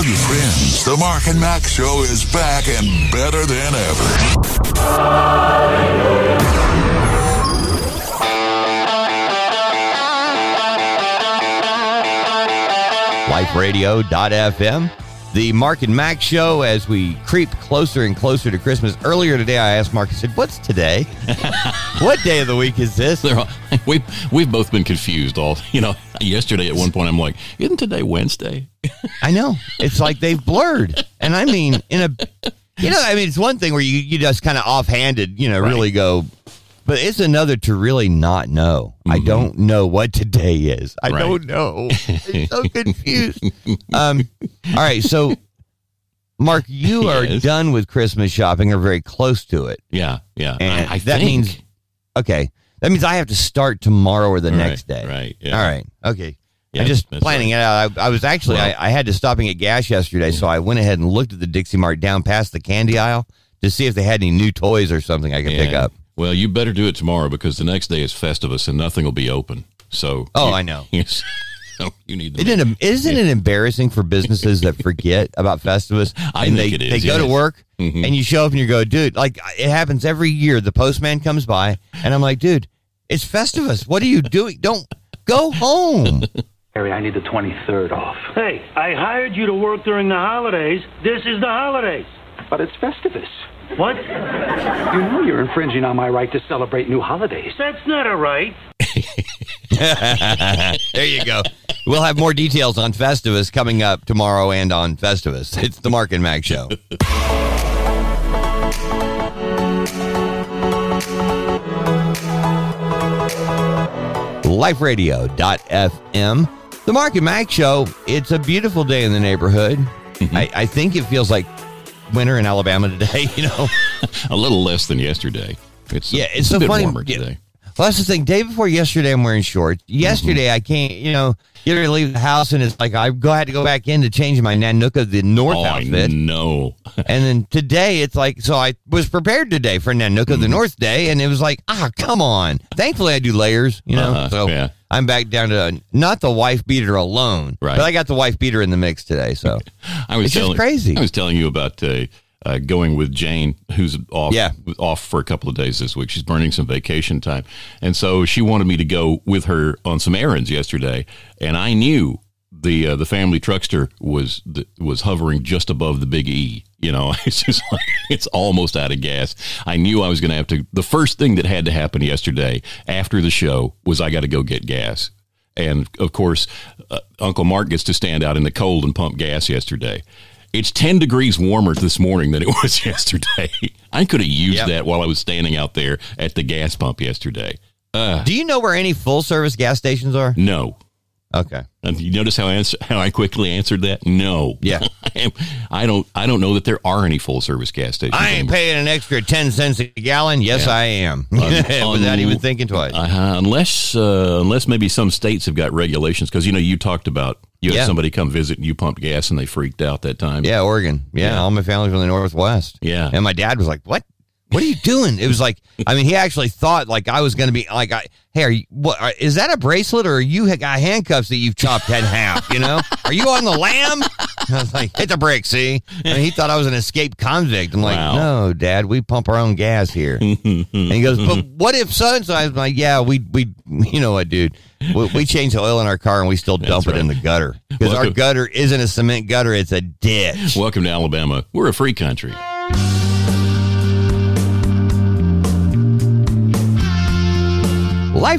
Tell your friends the Mark and Mack Show is back and better than ever. liferadio.fm. The Mark and Mac show as we creep closer and closer to Christmas. Earlier today, I asked Mark, I said, What's today? what day of the week is this? All, we've we've both been confused all you know yesterday at one point i'm like isn't today wednesday I know. It's like they've blurred. And I mean, in a, you know, I mean, it's one thing where you, you just kind of offhanded, you know, really go, but it's another to really not know. I don't know what today is. I Right. don't know. I'm so confused. Um, all right. So, Mark, you are Yes. done with Christmas shopping or very close to it. yeah yeah And I, I that think. means, okay, that means I have to start tomorrow or the Right, next day. right, yeah. All right. Okay. Yeah, I'm just planning it out. I, I was actually, Well- I, I had to stop and get gas yesterday, so I went ahead and looked at the Dixie Mart down past the candy aisle to see if they had any new toys or something I could pick up. well you better do it tomorrow because the next day is festivus and nothing will be open so Oh, you- I know. yes you need to Isn't it, isn't it embarrassing for businesses that forget about Festivus? I and think they, it is, They go to yes. work Mhm. and you show up and you go, dude, like it happens every year. The postman comes by and I'm like, dude, it's Festivus. What are you doing? Don't go home. Harry, I need the 23rd off. Hey, I hired you to work during the holidays. This is the holidays. But it's Festivus. What? You know you're infringing on my right to celebrate new holidays. That's not a right. there you go. We'll have more details on Festivus coming up tomorrow and on Festivus. It's the Mark and Mac Show. LifeRadio.fm. The Mark and Mac Show. It's a beautiful day in the neighborhood. Mm-hmm. I, I think it feels like winter in Alabama today, you know? a little less than yesterday it's Yeah, it's a so bit funny. warmer today Well, that's the thing. Day before yesterday, I'm wearing shorts. Yesterday, I can't, you know, get ready to leave the house, and it's like I go had to go back in to change my Nanook of the North oh outfit. know And then today, it's like, so I was prepared today for Nanook of the Mm-hmm. North Day, and it was like, ah, come on. Thankfully, I do layers, you know, Uh-huh, so yeah. I'm back down to not the wife beater alone, Right. but I got the wife beater in the mix today. So I was It's just crazy. I was telling you about uh, uh, going with Jane, who's off Yeah. off for a couple of days this week. She's burning some vacation time, and so she wanted me to go with her on some errands yesterday. And I knew the uh, the family truckster was was hovering just above the big E. You know, it's just like it's almost out of gas. I knew I was going to have to. The first thing that had to happen yesterday after the show was I got to go get gas. And of course, uh, Uncle Mark gets to stand out in the cold and pump gas yesterday. It's 10 degrees warmer this morning than it was yesterday. I could have used Yep. that while I was standing out there at the gas pump yesterday. do you know where any full service gas stations are? No. Okay. And you notice how I, answer, how I quickly answered that? No. Yeah. I, am, I don't I don't know that there are any full service gas stations. I ain't anymore. paying an extra 10 cents a gallon. Yes, Yeah. I am. Un- Without even thinking twice. Uh, unless uh, unless maybe some states have got regulations because you know you talked about you had Yeah. somebody come visit and you pumped gas and they freaked out that time. Yeah, Oregon. Yeah, Yeah. all my family's from the Northwest. Yeah. And my dad was like, "What? What are you doing?" It was like, I mean, he actually thought like I was going to be like, I, "Hey, are you, what, are, is that a bracelet or are you got handcuffs that you've chopped in half? You know, are you on the lam?" I was like, "Hit the brake, see?" And he thought I was an escaped convict. I'm like, Wow. "No, Dad, we pump our own gas here." and he goes, "But what if so and so?" I was like, "Yeah, we we you know what, dude." We, we change the oil in our car and we still dump it right. in the gutter because our gutter isn't a cement gutter; it's a ditch. Welcome to Alabama. We're a free country.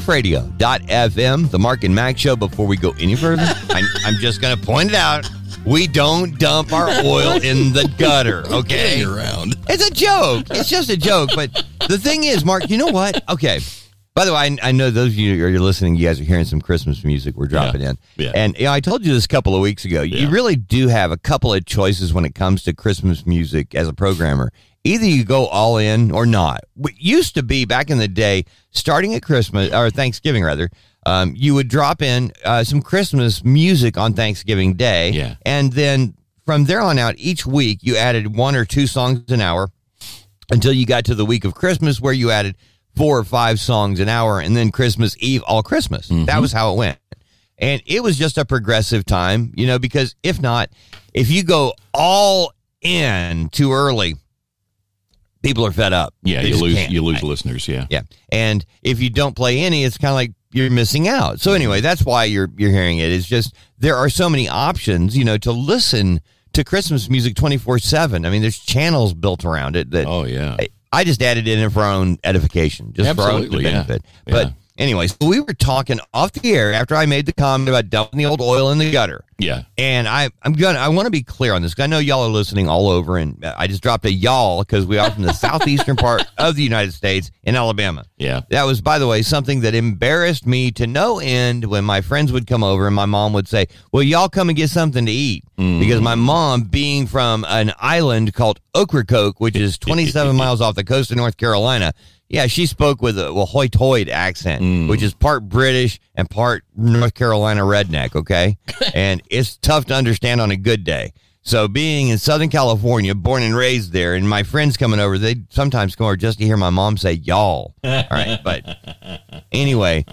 liferadio.fm, the Mark and Mac show. Before we go any further, I'm, I'm just going to point it out. We don't dump our oil in the gutter, okay? Around. It's a joke. It's just a joke. But the thing is, Mark, you know what? Okay. By the way, I, I know those of you who are listening, you guys are hearing some Christmas music we're dropping Yeah. in. Yeah. And you know, I told you this a couple of weeks ago. You really do have a couple of choices when it comes to Christmas music as a programmer. Either you go all in or not. What used to be back in the day, starting at Christmas or Thanksgiving rather, um, you would drop in uh, some Christmas music on Thanksgiving Day. Yeah. And then from there on out, each week you added one or two songs an hour until you got to the week of Christmas where you added four or five songs an hour and then Christmas Eve all Christmas. That was how it went. And it was just a progressive time, you know, because if not, if you go all in too early, people are fed up. Yeah, They you lose you lose I- listeners. Yeah. yeah. And if you don't play any, it's kind of like you're missing out. So mm-hmm. anyway, that's why you're you're hearing it. It's just there are so many options, you know, to listen to Christmas music 24/7. I mean, there's channels built around it that Oh yeah. I, I just added it in for our own edification, just for our own Absolutely, yeah. benefit. But Yeah. Anyway, so we were talking off the air after I made the comment about dumping the old oil in the gutter. Yeah. And I, I'm gonna, I want to be clear on this. I know y'all are listening all over, and I just dropped a y'all because we are from the southeastern part of the United States in Alabama. Yeah. That was, by the way, something that embarrassed me to no end when my friends would come over and my mom would say, Well, y'all come and get something to eat. Mm. Because my mom, being from an island called Ocracoke, which is 27 miles off the coast of North Carolina, yeah, she spoke with a, a toit accent, mm. which is part British and part North Carolina redneck, okay? and it's tough to understand on a good day. So being in Southern California, born and raised there, and my friends coming over, they sometimes come over just to hear my mom say y'all. All right. But anyway,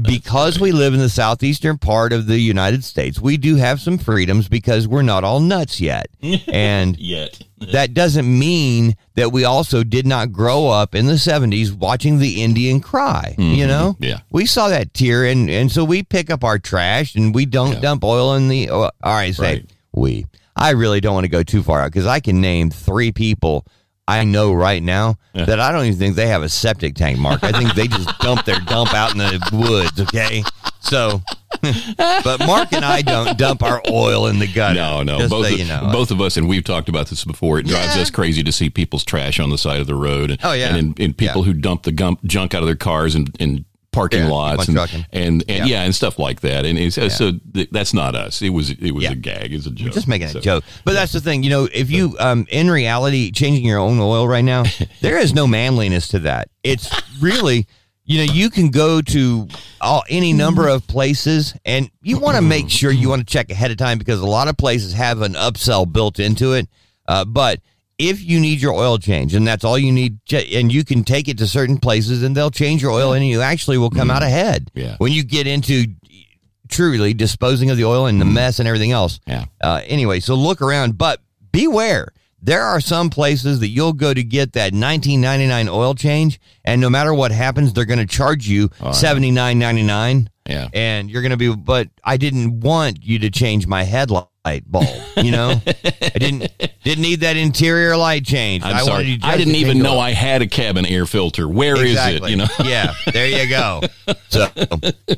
because we live in the southeastern part of the United States, we do have some freedoms because we're not all nuts yet. And Yet. That doesn't mean that we also did not grow up in the 70s watching the Indian cry, you mm-hmm. know? Yeah. We saw that tear and and so we pick up our trash and we don't Yeah. dump oil in the oh, all right, say Right. we. I really don't want to go too far out cuz I can name 3 people I know right now that I don't even think they have a septic tank, Mark. I think they just dump their dump out in the woods, okay? So, but Mark and I don't dump our oil in the gutter. No, no. Both, so of, you know. both of us, and we've talked about this before. It drives Yeah. us crazy to see people's trash on the side of the road. And, Oh, yeah. and, and people Yeah. who dump the gump, junk out of their cars and in parking Yeah, lots and, trucking. and and Yeah. and stuff like that. And so th- that's not us. It was it was a gag. It's a joke. just making So- a joke. But that's the thing, you know, if you um in reality changing your own oil right now, there is no manliness to that. It's really you know, you can go to all, any number of places and you want to make sure you want to check ahead of time because a lot of places have an upsell built into it. Uh, but if you need your oil change and that's all you need, and you can take it to certain places and they'll change your oil and you actually will come out ahead. Yeah. When you get into truly disposing of the oil and the mess and everything else. Yeah. Uh, anyway, so look around, but beware. There are some places that you'll go to get that 19.99 oil change, and no matter what happens, they're going to charge you Oh, 79.99. Yeah. and you're going to be. But I didn't want you to change my headlight bulb. You know, I didn't didn't need that interior light change. I'm I sorry. I didn't even know. I had a cabin air filter. Where is exactly. it? You know. yeah, there you go. So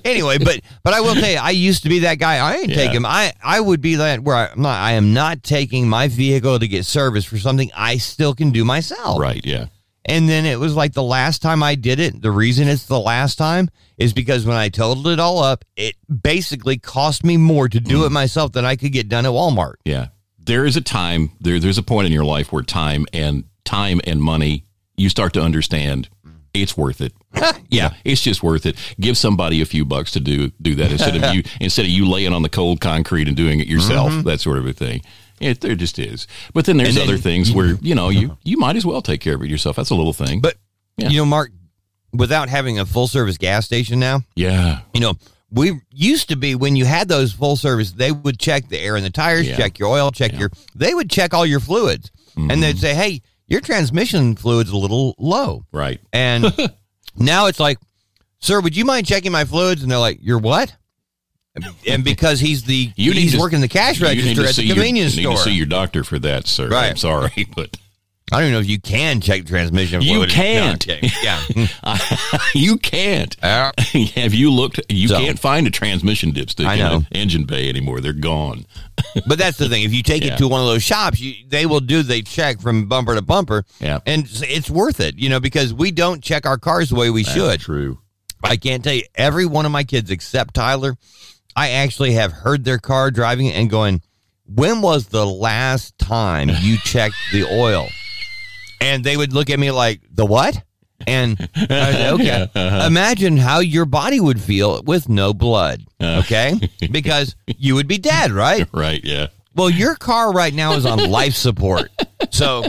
anyway, but but I will tell you, I used to be that guy. I ain't Yeah. taking. I I would be that where I'm not. I am not taking my vehicle to get service for something I still can do myself. Right. Yeah. And then it was like the last time I did it. The reason it's the last time is because when I totaled it all up, it basically cost me more to do Mm. it myself than I could get done at Walmart. Yeah. There is a time there there's a point in your life where time and time and money you start to understand it's worth it. yeah, it's just worth it. Give somebody a few bucks to do do that instead of you instead of you laying on the cold concrete and doing it yourself, that sort of a thing. It there just is. But then there's Mm-hmm. Then- other things where, you know, you you might as well take care of it yourself. That's a little thing. But Yeah. you know, Mark, without having a full service gas station now, yeah. you know, we used to be when you had those full service, they would check the air in the tires, Yeah. check your oil, check your, they would check all your fluids. And they'd say, hey, your transmission fluid's a little low. Right. And now it's like, sir, would you mind checking my fluids? And they're like, you're what? And because he's the You he's to- working the cash register at the your- convenience you store. Need to see your doctor for that, sir. Right. I'm sorry, but I don't even know if you can check the transmission You. No, can't. Yeah. you can't. Uh, Have you looked? You So- can't find a transmission dipstick I in know. an engine bay anymore. They're gone. But that's the thing. If you take Yeah. it to one of those shops, you, they will do. They check from bumper to bumper. Yeah. and it's- it's worth it, you know, because we don't check our cars the way we should. True. I can't tell you every one of my kids except Tyler. I actually have heard their car driving and going, "When was the last time you checked the oil?" And they would look at me like, "The what?" And said, okay, uh-huh. imagine how your body would feel with no blood. Okay, because you would be dead, right? Right. Yeah. Well, your car right now is on life support. So,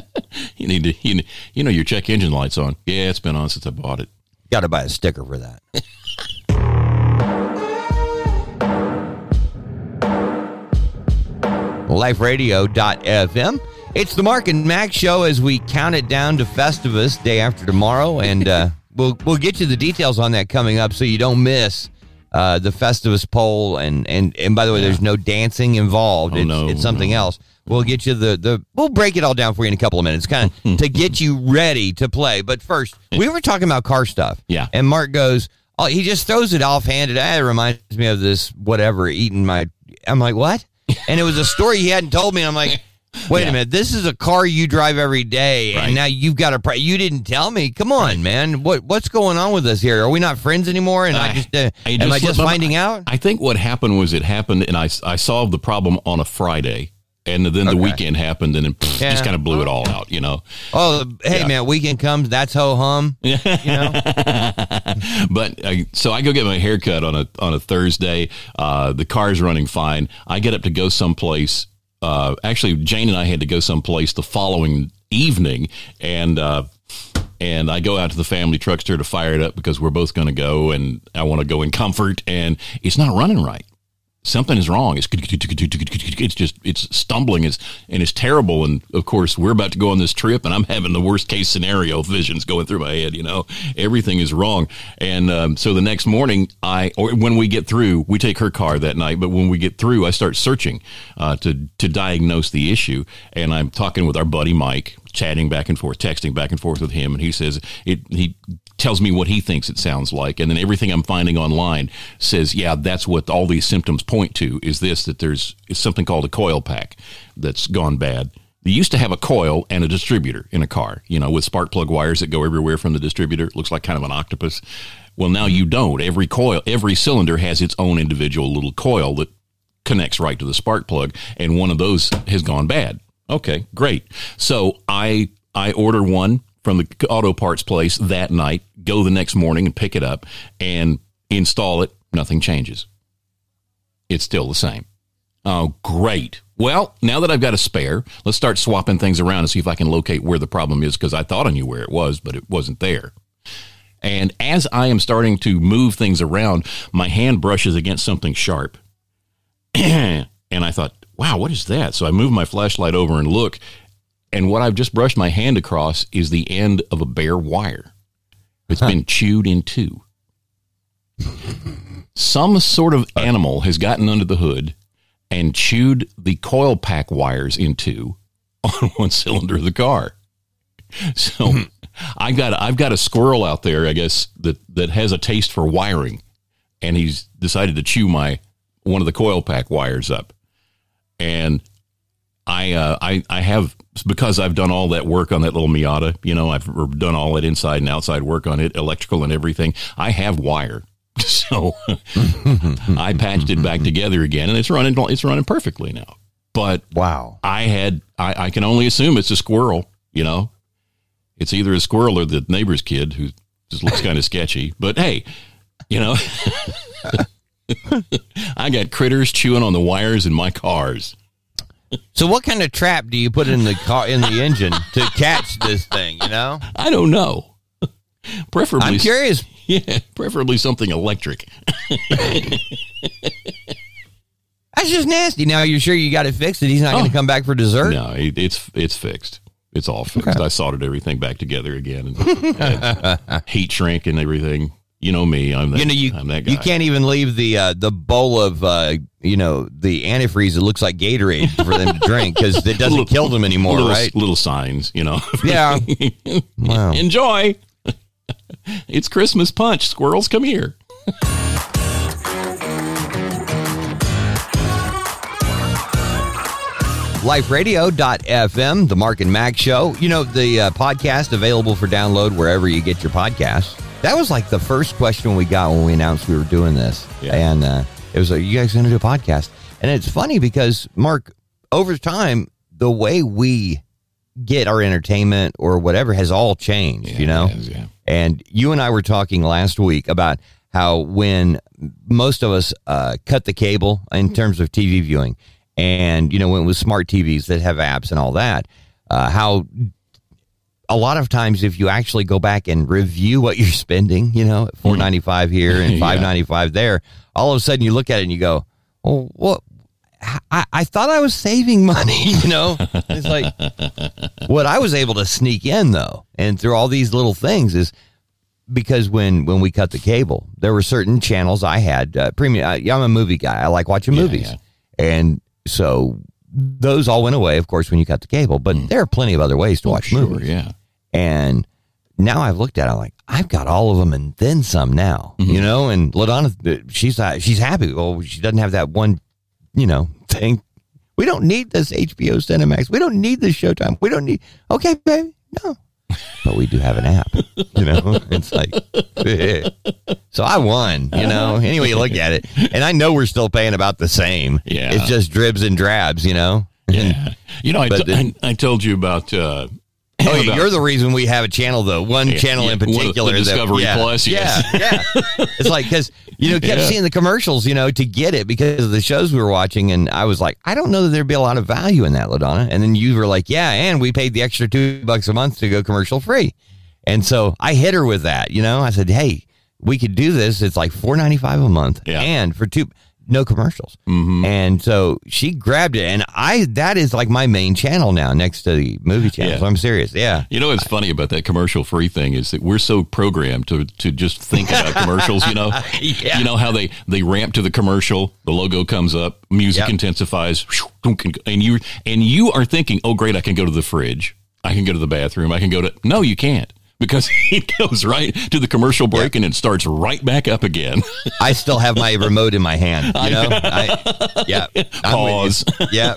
You need to. You, you know your check engine lights on. Yeah, it's been on since I bought it. got to buy a sticker for that. liferadio.fm. It's the Mark and Max show as we count it down to Festivus day after tomorrow, and uh, we'll we'll get you the details on that coming up so you don't miss uh, the Festivus poll. And and and by the way, there's no dancing involved. Oh, it's, no, it's something no. else. We'll get you the the. We'll break it all down for you in a couple of minutes, kind of to get you ready to play. But first, we were talking about car stuff. Yeah. And Mark goes, oh, he just throws it offhanded. Ah, it reminds me of this whatever eating my. I'm like, what? And it was a story he hadn't told me. And I'm like, wait Yeah. a minute, this is a car you drive every day, Right. and now you've got a. Pri- you didn't tell me. Come on, man. What what's going on with us here? Are we not friends anymore? And I, I- just uh, I am I just finding out? I think what happened was it happened, and I, I solved the problem on a Friday, and then the Okay. weekend happened, and it Yeah. just kind of blew it all out, you know. oh, hey Yeah. man, weekend comes. That's ho hum. You know. but uh, so I go get my haircut on a on a Thursday. Uh, the car's running fine. I get up to go someplace. Uh, actually, Jane and I had to go someplace the following evening, and uh, and I go out to the family truckster to fire it up because we're both going to go, and I want to go in comfort, and it's not running right. Something is wrong. It's it's just it's stumbling. It's and it's terrible. And of course, we're about to go on this trip, and I'm having the worst case scenario visions going through my head. You know, everything is wrong. And um, so the next morning, I or when we get through, we take her car that night. But when we get through, I start searching uh, to to diagnose the issue. And I'm talking with our buddy Mike, chatting back and forth, texting back and forth with him, and he says it. He tells me what he thinks it sounds like, and then everything I'm finding online says, yeah, that's what all these symptoms point to. Is this that there's something called a coil pack that's gone bad. They used to have a coil and a distributor in a car, you know, with spark plug wires that go everywhere from the distributor. It looks like kind of an octopus. Well, now you don't. Every coil, every cylinder has its own individual little coil that connects right to the spark plug, and one of those has gone bad. Okay, great. So I I order one from the auto parts place that night, go the next morning and pick it up and install it. Nothing changes. It's still the same. Oh, great. Well, now that I've got a spare, let's start swapping things around and see if I can locate where the problem is because I thought I knew where it was, but it wasn't there. And as I am starting to move things around, my hand brushes against something sharp. and I thought, wow, what is that? So I move my flashlight over and look. And what I've just brushed my hand across is the end of a bare wire. It's been chewed in two. Some sort of animal has gotten under the hood and chewed the coil pack wires in two on one cylinder of the car. So I got I've got a squirrel out there, I guess that that has a taste for wiring, and he's decided to chew my one of the coil pack wires up, and I uh, I I have because I've done all that work on that little Miata. You know, I've done all that inside and outside work on it, electrical and everything. I have wire, so I patched it back together again, and it's running it's running perfectly now. But Wow. I had I, I can only assume it's a squirrel. You know, it's either a squirrel or the neighbor's kid who just looks kind of sketchy. But hey, you know, I got critters chewing on the wires in my cars. So what kind of trap do you put in the car in the engine to catch this thing? You know, I don't know. Preferably, I'm curious. Yeah, preferably something electric. That's just nasty. Now you're sure you got it fixed, and he's not going Oh. to come back for dessert. No, it, it's it's fixed. It's all fixed. I soldered everything back together again, and had heat shrink and everything. You know me. I'm that. You know, you I'm that guy. you can't even leave the uh, the bowl of uh, you know the antifreeze that looks like Gatorade for them to drink because it doesn't Little- kill them anymore, little, right? Little signs, you know. Yeah. Wow. Enjoy. it's Christmas punch. Squirrels, come here. liferadio.fm, the Mark and Mac Show. You know, the uh, podcast available for download wherever you get your podcasts. That was like the first question we got when we announced we were doing this. Yeah. And uh, it was like, you guys going to do a podcast? And it's funny because, Mark, over time, the way we get our entertainment or whatever has all changed, you know? has, yeah. And you and I were talking last week about how when most of us uh, cut the cable in terms of TV viewing, and you know when it was smart TVs that have apps and all that, uh, how a lot of times if you actually go back and review what you're spending, you know, four ninety five here and Yeah. five ninety five there, all of a sudden you look at it and you go, "Well, what? I, I thought I was saving money, you know? It's like what I was able to sneak in though, and through all these little things is because when when we cut the cable, there were certain channels I had uh, premium. I, I'm a movie guy. I like watching movies, yeah. and so those all went away, of course, when you cut the cable. But there are plenty of other ways to watch Mm. Sure, movies. yeah. And now I've looked at it, I'm like, I've got all of them and then some now, Mm-hmm. you know? And LaDonna, she's, uh, she's happy. Well, she doesn't have that one, you know, thing. We don't need this HBO Cinemax. We don't need this Showtime. We don't need, okay, baby, no. But we do have an app, you know? It's like, so I won, you know? Anyway, you look at it. And I know we're still paying about the same. Yeah. It's just dribs and drabs, you know? Yeah. You know, I, the- I, I told you about. Uh, Oh, yeah, you're the reason we have a channel, though. One Yeah, channel yeah, in the particular. that- Discovery yeah, Plus, yes. Yeah, yeah. it's like because you know kept seeing the commercials, you know, to get it because of the shows we were watching, and I was like, I don't know that there'd be a lot of value in that, Ladonna. And then you were like, Yeah, and we paid the extra two bucks a month to go commercial free, and so I hit her with that. You know, I said, Hey, we could do this. It's like four ninety five a month, and for two. No commercials, mm-hmm. and so she grabbed it, and I that is like my main channel now, next to the movie channel. Yeah. So I'm serious, yeah. You know what's funny about that commercial free thing is that we're so programmed to to just think about commercials. You know, Yeah. you know how they they ramp to the commercial, the logo comes up, music Yep. intensifies, and you and you are thinking, oh great, I can go to the fridge, I can go to the bathroom, I can go to. No, you can't because it goes right to the commercial break and it starts right back up again. I still have my remote in my hand. You know, I, yeah. With. Yeah,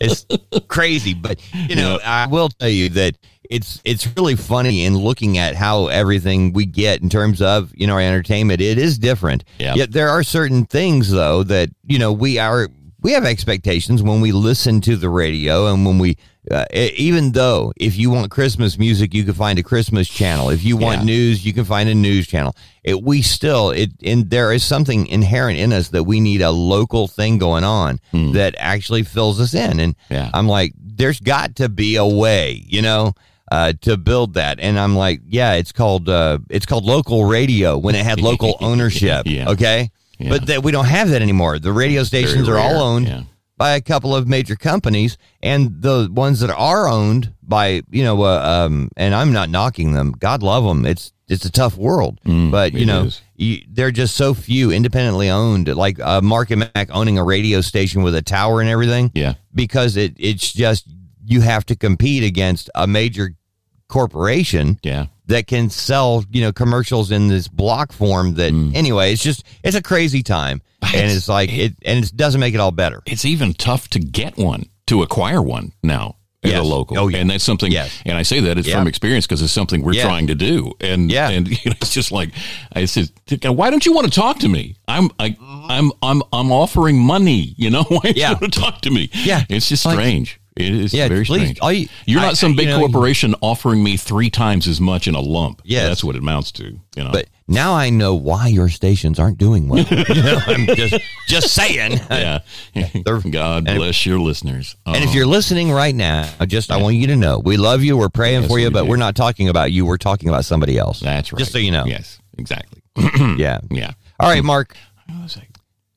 it's crazy, but you know, I will tell you that it's it's really funny in looking at how everything we get in terms of you know our entertainment. It is different. Yeah. Yet there are certain things though that you know we are we have expectations when we listen to the radio and when we. Uh, even though if you want Christmas music, you can find a Christmas channel. If you want Yeah. news, you can find a news channel. It, we still it and there is something inherent in us that we need a local thing going on that actually fills us in. And Yeah. I'm like, there's got to be a way, you know, uh, to build that. And I'm like, yeah, it's called uh, it's called local radio when it had local ownership. Yeah. Okay, Yeah. but that we don't have that anymore. The radio stations are all owned yeah. by a couple of major companies, and the ones that are owned by you know, uh, um, and I'm not knocking them. God love them. It's it's a tough world, but you Mm, know, you, they're just so few independently owned. Like uh, Mark and Mac owning a radio station with a tower and everything. Yeah. because it it's just you have to compete against a major corporation Yeah. That can sell you know commercials in this block form that Mm. anyway it's just it's a crazy time and It's- like it and it doesn't make it all better it's even tough to get one to acquire one now as Yes. a local Oh, yeah. and that's something Yes. and i say that it's Yeah. from experience because it's something we're Yeah. trying to do and Yeah. and you know, it's just like i said why don't you want to talk to me i'm I, i'm i'm i'm offering money you know why don't Yeah. you want to talk to me Yeah. it's just Like- strange it is Yeah, very please. strange you- you're I- not some I- big you know, corporation offering me three times as much in a lump Yes. that's what it amounts to you know but now I know why your stations aren't doing well. you know, I'm just just saying. yeah god bless your listeners And if you're uh-huh. listening right now, I just I want you to know we love you. We're praying Yes, for you, we but do. we're not talking about you. We're talking about somebody else. that's right Just so you know. yes exactly Yeah. yeah All right, Mark.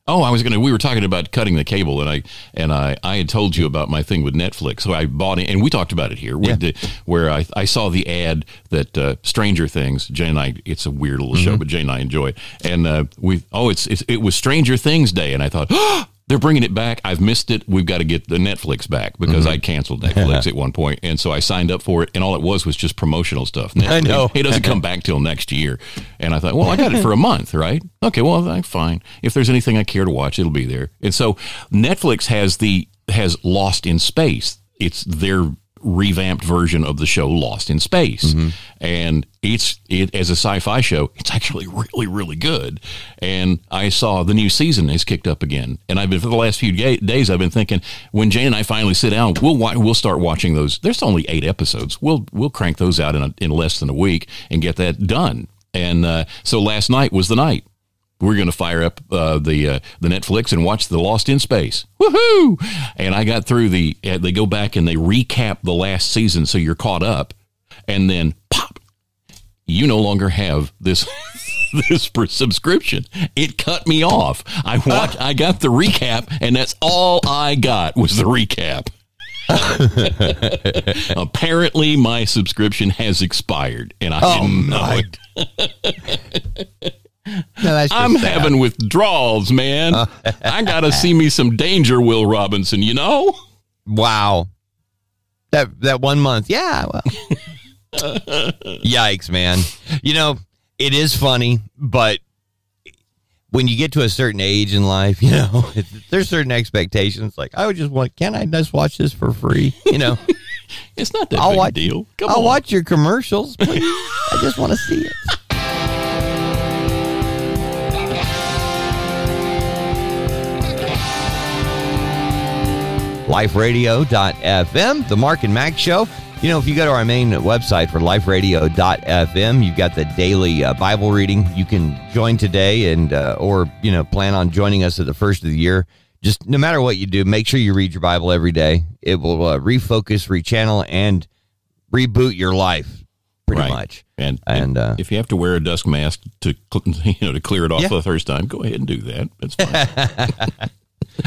What was I- Oh, I was gonna. We were talking about cutting the cable, and I and I, I had told you about my thing with Netflix. So I bought it, and we talked about it here, with the, where I, I saw the ad that uh, Stranger Things. Jane and I, it's a weird little show, but Jane and I enjoy it. And uh, we, oh, it's, it's it was Stranger Things Day, and I thought, oh, they're bringing it back. I've missed it. We've got to get the Netflix back because I'd mm-hmm. canceled Netflix at one point, and so I signed up for it, and all it was was just promotional stuff. I know. it doesn't come back till next year. And I thought, well, I got it for a month, right? Okay, well, that's fine. If there's anything I care to watch, it'll be there. And so Netflix has the has Lost in Space. It's their revamped version of the show Lost in Space. And it's it as a sci-fi show, it's actually really really good. And I saw the new season has kicked up again. And I've been for the last few ga- days I've been thinking when Jane and I finally sit down, we'll wa- we'll start watching those. There's only 8 episodes. We'll we'll crank those out in a, in less than a week and get that done. And uh, so last night was the night we're going to fire up uh, the uh, the Netflix and watch the Lost in Space. Woohoo! And I got through the. Uh, they go back and they recap the last season, so you're caught up, and then pop, you no longer have this this subscription. It cut me off. I watched, I got the recap, and that's all I got was the recap. Apparently, my subscription has expired, and I Oh, didn't know my it. No, I'm sad. having withdrawals, man. Uh. I gotta see me some danger, Will Robinson. You know? Wow. That that one month. Yeah. Well. Yikes, man. You know, it is funny, but when you get to a certain age in life, you know, there's certain expectations. Like, I would just want, can I just watch this for free? You know, It's not that I'll big watch. deal. Come I'll on. watch your commercials, please. I just want to see it. liferadio.fm, the Mark and Mac Show. You know, if you go to our main website for liferadio.fm, you've got the daily uh, Bible reading. You can join today and, uh, or, you know, plan on joining us at the first of the year. Just no matter what you do, make sure you read your Bible every day. It will uh, refocus, rechannel, and reboot your life pretty Right. much. And, And, uh, if you have to wear a dusk mask to you know to clear it off Yeah. for the first time, go ahead and do that. That's fine.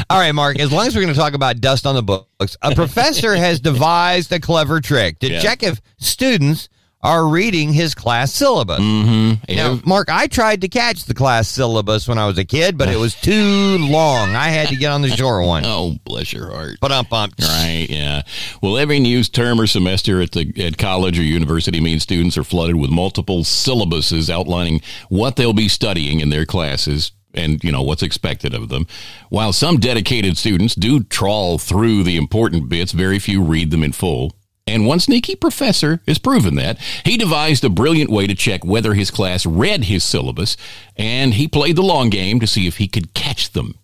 All right, Mark, as long as we're going to talk about dust on the books, a professor has devised a clever trick to Yeah. check if students are reading his class syllabus. mm-hmm. Now, Mark, I tried to catch the class syllabus when I was a kid, but it was too long. I had to get on the short one. oh, bless your heart. But um, um, Right, yeah. Well, every new term or semester at the at college or university means students are flooded with multiple syllabuses outlining what they'll be studying in their classes and you know what's expected of them. While some dedicated students do trawl through the important bits, very few read them in full. And one sneaky professor has proven that. He devised a brilliant way to check whether his class read his syllabus, and he played the long game to see if he could catch them.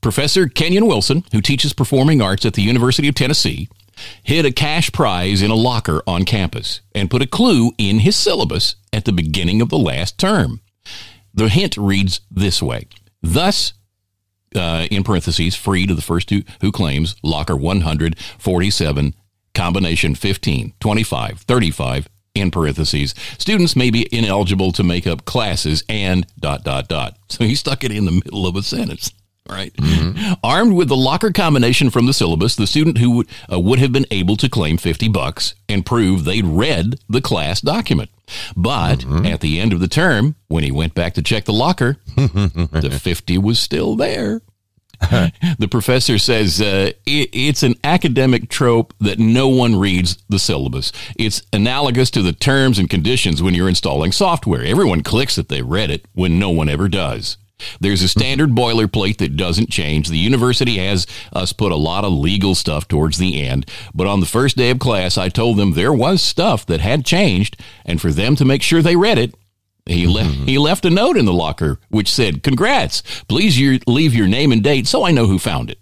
Professor Kenyon Wilson, who teaches performing arts at the University of Tennessee, hid a cash prize in a locker on campus and put a clue in his syllabus at the beginning of the last term. The hint reads this way Thus, uh, in parentheses, free to the first who, who claims locker 147, combination 15, 25, 35, in parentheses. Students may be ineligible to make up classes and dot, dot, dot. So he stuck it in the middle of a sentence. Right. Armed with the locker combination from the syllabus, the student who would, uh, would have been able to claim 50 bucks and prove they'd read the class document. But at the end of the term, when he went back to check the locker, the 50 was still there. the professor says uh, it, it's an academic trope that no one reads the syllabus. It's analogous to the terms and conditions when you're installing software. Everyone clicks that they read it when no one ever does. There's a standard boilerplate that doesn't change. The university has us put a lot of legal stuff towards the end, but on the first day of class, I told them there was stuff that had changed, and for them to make sure they read it, he left mm-hmm. he left a note in the locker which said, "Congrats! Please your, leave your name and date so I know who found it."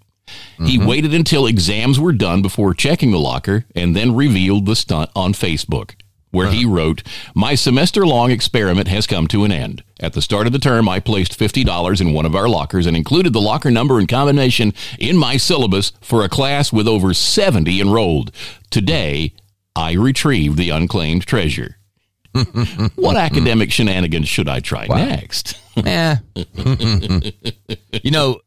He mm-hmm. waited until exams were done before checking the locker and then revealed the stunt on Facebook, where he wrote, "My semester-long experiment has come to an end. At the start of the term, I placed $50 in one of our lockers and included the locker number and combination in my syllabus for a class with over 70 enrolled. Today, I retrieved the unclaimed treasure." what academic shenanigans should I try next? eh. you know,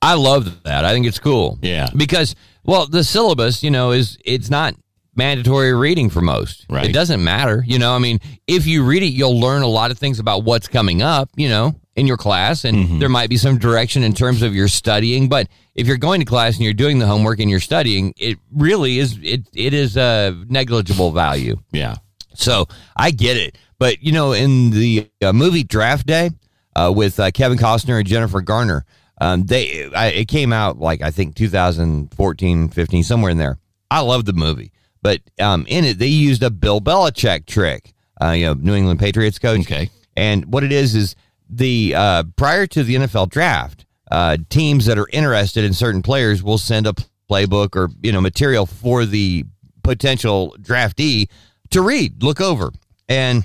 I love that. I think it's cool. Yeah. Because, well, the syllabus, you know, is it's not mandatory reading for most. Right. It doesn't matter. You know, I mean, if you read it, you'll learn a lot of things about what's coming up, you know, in your class. And Mm-hmm. there might be some direction in terms of your studying. But if you're going to class and you're doing the homework and you're studying, it really is, it, it is a negligible value. Yeah. So I get it. But, you know, in the uh, movie Draft Day uh, with uh, Kevin Costner and Jennifer Garner, um, they I, it came out like I think 2014, 15, somewhere in there. I love the movie. But um, in it, they used a Bill Belichick trick, uh, you know, New England Patriots coach. Okay. And what it is is the uh, prior to the NFL draft, uh, teams that are interested in certain players will send a playbook or you know material for the potential draftee to read, look over, and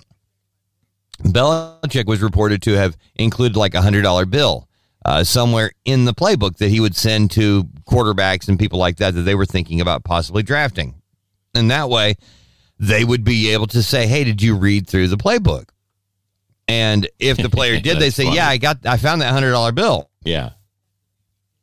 Belichick was reported to have included like a hundred dollar bill uh, somewhere in the playbook that he would send to quarterbacks and people like that that they were thinking about possibly drafting, and that way they would be able to say, "Hey, did you read through the playbook?" And if the player did, they say, funny. "Yeah, I got, I found that hundred dollar bill," Yeah.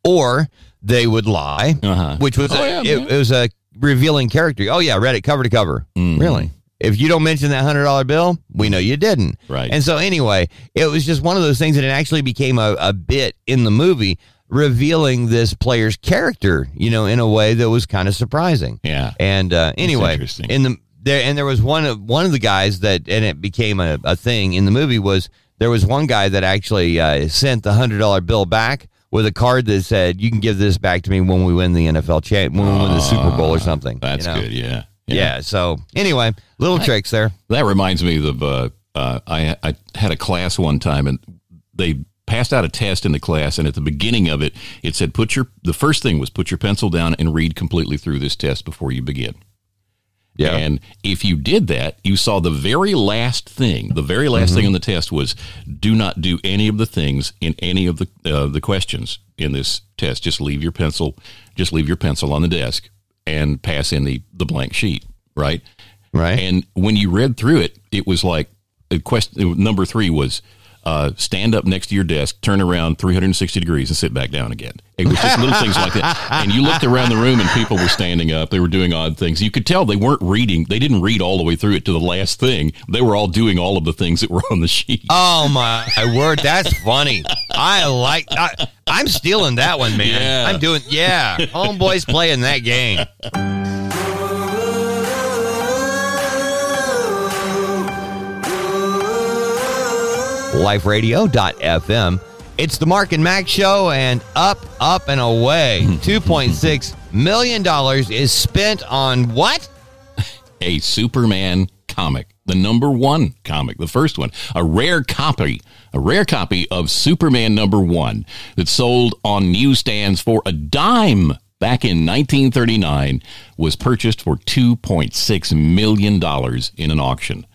or they would lie, Uh-huh. which was Oh, a, yeah, it, it was a revealing character. Oh yeah, read it cover to cover. Mhm. Really? If you don't mention that hundred dollar bill, we know you didn't. Right. And so anyway, it was just one of those things that it actually became a, a bit in the movie, revealing this player's character, you know, in a way that was kind of surprising. Yeah. And uh, anyway, in the there and there was one of one of the guys that and it became a, a thing in the movie was there was one guy that actually uh, sent the hundred dollar bill back with a card that said, "You can give this back to me when we win the NFL champ, when we win the Super Bowl or something." Ah, That's you know? good. Yeah. Yeah. So anyway, little tricks there. That reminds me of uh, uh, I, I had a class one time and they passed out a test in the class and at the beginning of it it said put your the first thing was put your pencil down and read completely through this test before you begin. Yeah. And if you did that, you saw the very last thing. The very last Mm-hmm. thing on the test was do not do any of the things in any of the uh, the questions in this test. Just leave your pencil, just leave your pencil on the desk and pass in the the blank sheet, right? Right. And when you read through it, it was like a question. Number three was uh, stand up next to your desk, turn around 360 degrees, and sit back down again. It was just little things like that. And you looked around the room, and people were standing up. They were doing odd things. You could tell they weren't reading. They didn't read all the way through it to the last thing. They were all doing all of the things that were on the sheet. Oh my I word, that's funny. I like. I, I'm stealing that one, man. Yeah. I'm doing. Yeah, homeboys playing that game. LifeRadio.fm. It's the Mark and Max show, and up, up, and away. $2.6 million is spent on what? a Superman comic, the number one comic, the first one, a rare copy, a rare copy of Superman number one that sold on newsstands for a dime back in 1939 was purchased for 2.6 million dollars in an auction.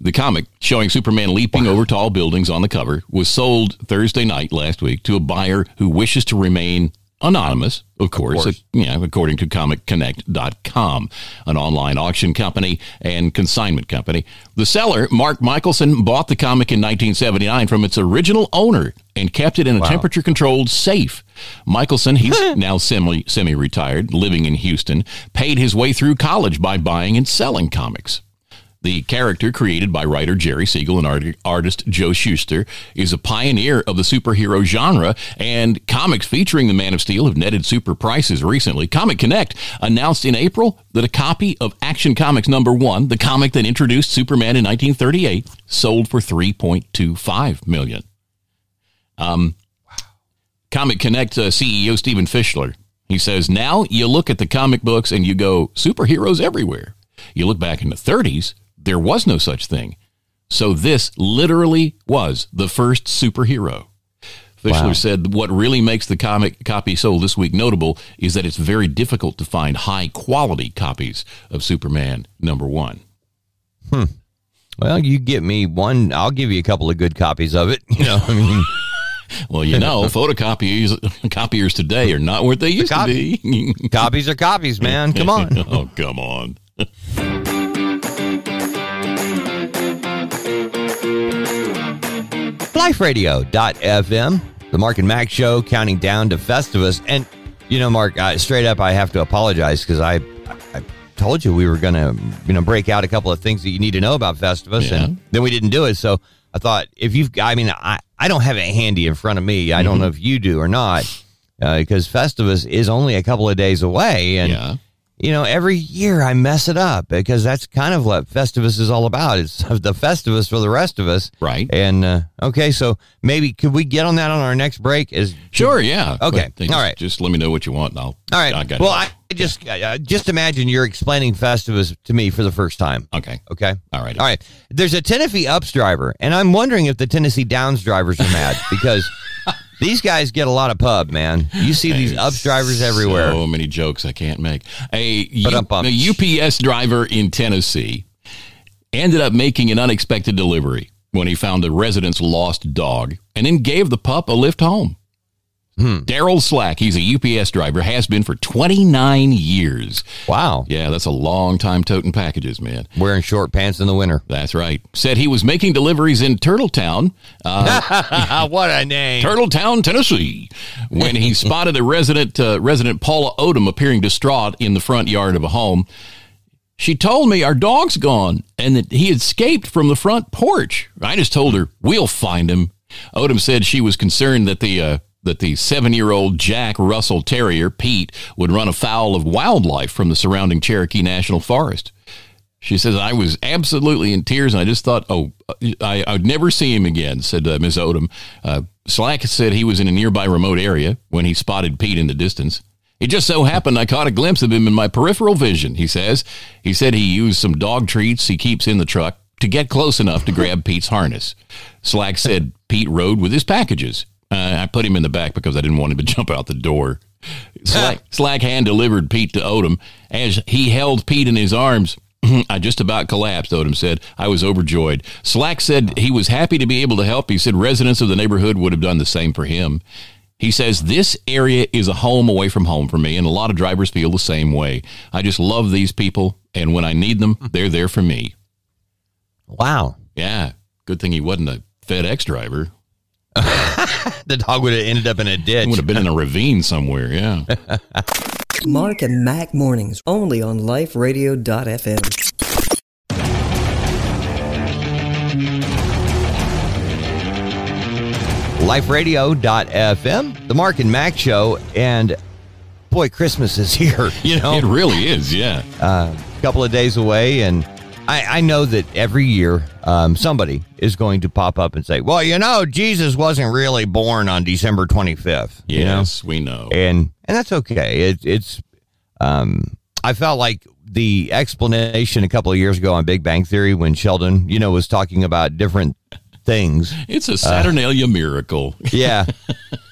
The comic showing Superman leaping over tall buildings on the cover was sold Thursday night last week to a buyer who wishes to remain anonymous, of course, course. uh, yeah, according to ComicConnect.com, an online auction company and consignment company. The seller, Mark Michelson, bought the comic in 1979 from its original owner and kept it in a temperature controlled safe. Michelson, he's now semi retired, living in Houston, paid his way through college by buying and selling comics. The character, created by writer Jerry Siegel and art- artist Joe Shuster, is a pioneer of the superhero genre, and comics featuring the Man of Steel have netted super prices recently. Comic Connect announced in April that a copy of Action Comics number one, the comic that introduced Superman in 1938, sold for 3.25 million. Um, Comic Connect uh, CEO Stephen Fishler. He says, Now you look at the comic books and you go, superheroes everywhere. You look back in the 30s, there was no such thing. So this literally was the first superhero. Fishler said, What really makes the comic copy sold this week notable is that it's very difficult to find high quality copies of Superman number one. Hmm. Well, you get me one. I'll give you a couple of good copies of it. You know, I mean, Well, you know, photocopiers copiers today are not what they used to be. copies are copies, man. Come on. oh, come on. LifeRadio.fm, the Mark and Mac show, counting down to Festivus. And, you know, Mark, uh, straight up, I have to apologize because I, I told you we were going to, you know, break out a couple of things that you need to know about Festivus. Yeah. And then we didn't do it. So I thought if you've, I mean, I, I don't have it handy in front of me. I Mm-hmm. don't know if you do or not because Festivus is only a couple of days away. And, Yeah. You know, every year I mess it up because that's kind of what Festivus is all about. It's the Festivus for the rest of us. Right. And uh, okay, so maybe could we get on that on our next break? Is Sure, yeah. Okay, just, all right. Just let me know what you want, and I'll. all right. I got well, it. I just uh, just imagine you're explaining Festivus to me for the first time. Okay. Okay. All right. All right. There's a Tennessee Ups driver, and I'm wondering if the Tennessee Downs drivers are mad because these guys get a lot of pub, man. You see these Ups drivers everywhere. So many jokes I can't make. A, U- a UPS driver in Tennessee ended up making an unexpected delivery when he found a resident's lost dog and then gave the pup a lift home. Daryl Slack, he's a UPS driver, has been for 29 years. Wow. Yeah, that's a long time toting packages, man. Wearing short pants in the winter. That's right. Said he was making deliveries in Turtletown, uh, what a name. Turtletown, Tennessee, when he spotted a resident, uh, resident Paula Odom appearing distraught in the front yard of a home. She told me our dog's gone and that he escaped from the front porch. I just told her we'll find him. Odom said she was concerned that the uh, that the seven-year-old Jack Russell Terrier Pete would run afoul of wildlife from the surrounding Cherokee National Forest. She says I was absolutely in tears, and I just thought, oh, I, I'd never see him again. Said uh, Ms. Odom. Uh, Slack said he was in a nearby remote area when he spotted Pete in the distance. It just so happened I caught a glimpse of him in my peripheral vision, he says. He said he used some dog treats he keeps in the truck to get close enough to grab Pete's harness. Slack said Pete rode with his packages. Uh, I put him in the back because I didn't want him to jump out the door. Slack, Slack hand delivered Pete to Odom. As he held Pete in his arms, I just about collapsed, Odom said. I was overjoyed. Slack said he was happy to be able to help. He said residents of the neighborhood would have done the same for him. He says, This area is a home away from home for me, and a lot of drivers feel the same way. I just love these people, and when I need them, they're there for me. Wow. Yeah. Good thing he wasn't a FedEx driver. The dog would have ended up in a ditch. He would have been in a ravine somewhere. Yeah. Mark and Mack mornings only on liferadio.fm. liferadio.fm, the Mark and Mack show, and boy, Christmas is here. You know, It really is. Yeah. a couple of days away, and I, I know that every year um, somebody is going to pop up and say, "Well, you know, Jesus wasn't really born on December 25th." You know? Yes, we know. and and that's okay. It, it's um, I felt like the explanation a couple of years ago on Big Bang Theory when Sheldon, you know, was talking about different things. It's a Saturnalia miracle. Yeah.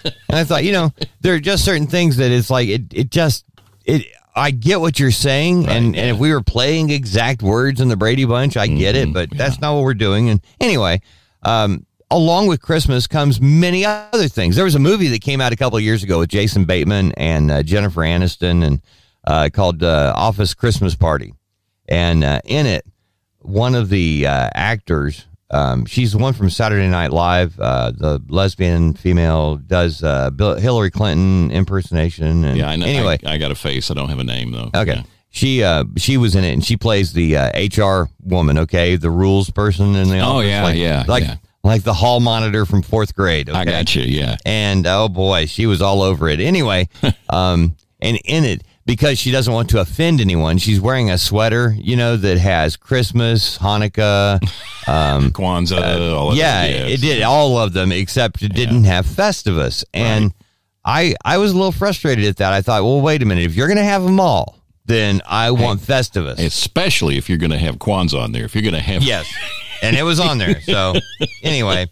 and I thought, you know, there are just certain things that it's like it it just it I get what you're saying and, and if we were playing exact words in the Brady Bunch, I get it, but that's not what we're doing. And anyway, um along with Christmas comes many other things. There was a movie that came out a couple of years ago with Jason Bateman and uh, Jennifer Aniston and uh, called uh, Office Christmas Party. And uh, in it, one of the uh, actors, um, she's the one from Saturday Night Live, uh, the lesbian female, does uh, Bill, Hillary Clinton impersonation. And Yeah, I know. Anyway, I, I got a face. I don't have a name though. okay. Yeah. She uh she was in it and she plays the uh, HR woman, okay, the rules person in the office. Oh, yeah, like, yeah, like yeah. like the hall monitor from fourth grade. Okay? I got you. Yeah. and oh boy, she was all over it. Anyway, um, and in it because she doesn't want to offend anyone, she's wearing a sweater, you know, that has Christmas, Hanukkah, Kwanzaa. all of Uh, yeah, yes. it did all of them except it didn't have Festivus, and I I was a little frustrated at that. I thought, well, wait a minute, if you're going to have them all, then I want Festivus. Especially if you're going to have Kwanzaa on there. If you're going to have Yes. And it was on there. So anyway,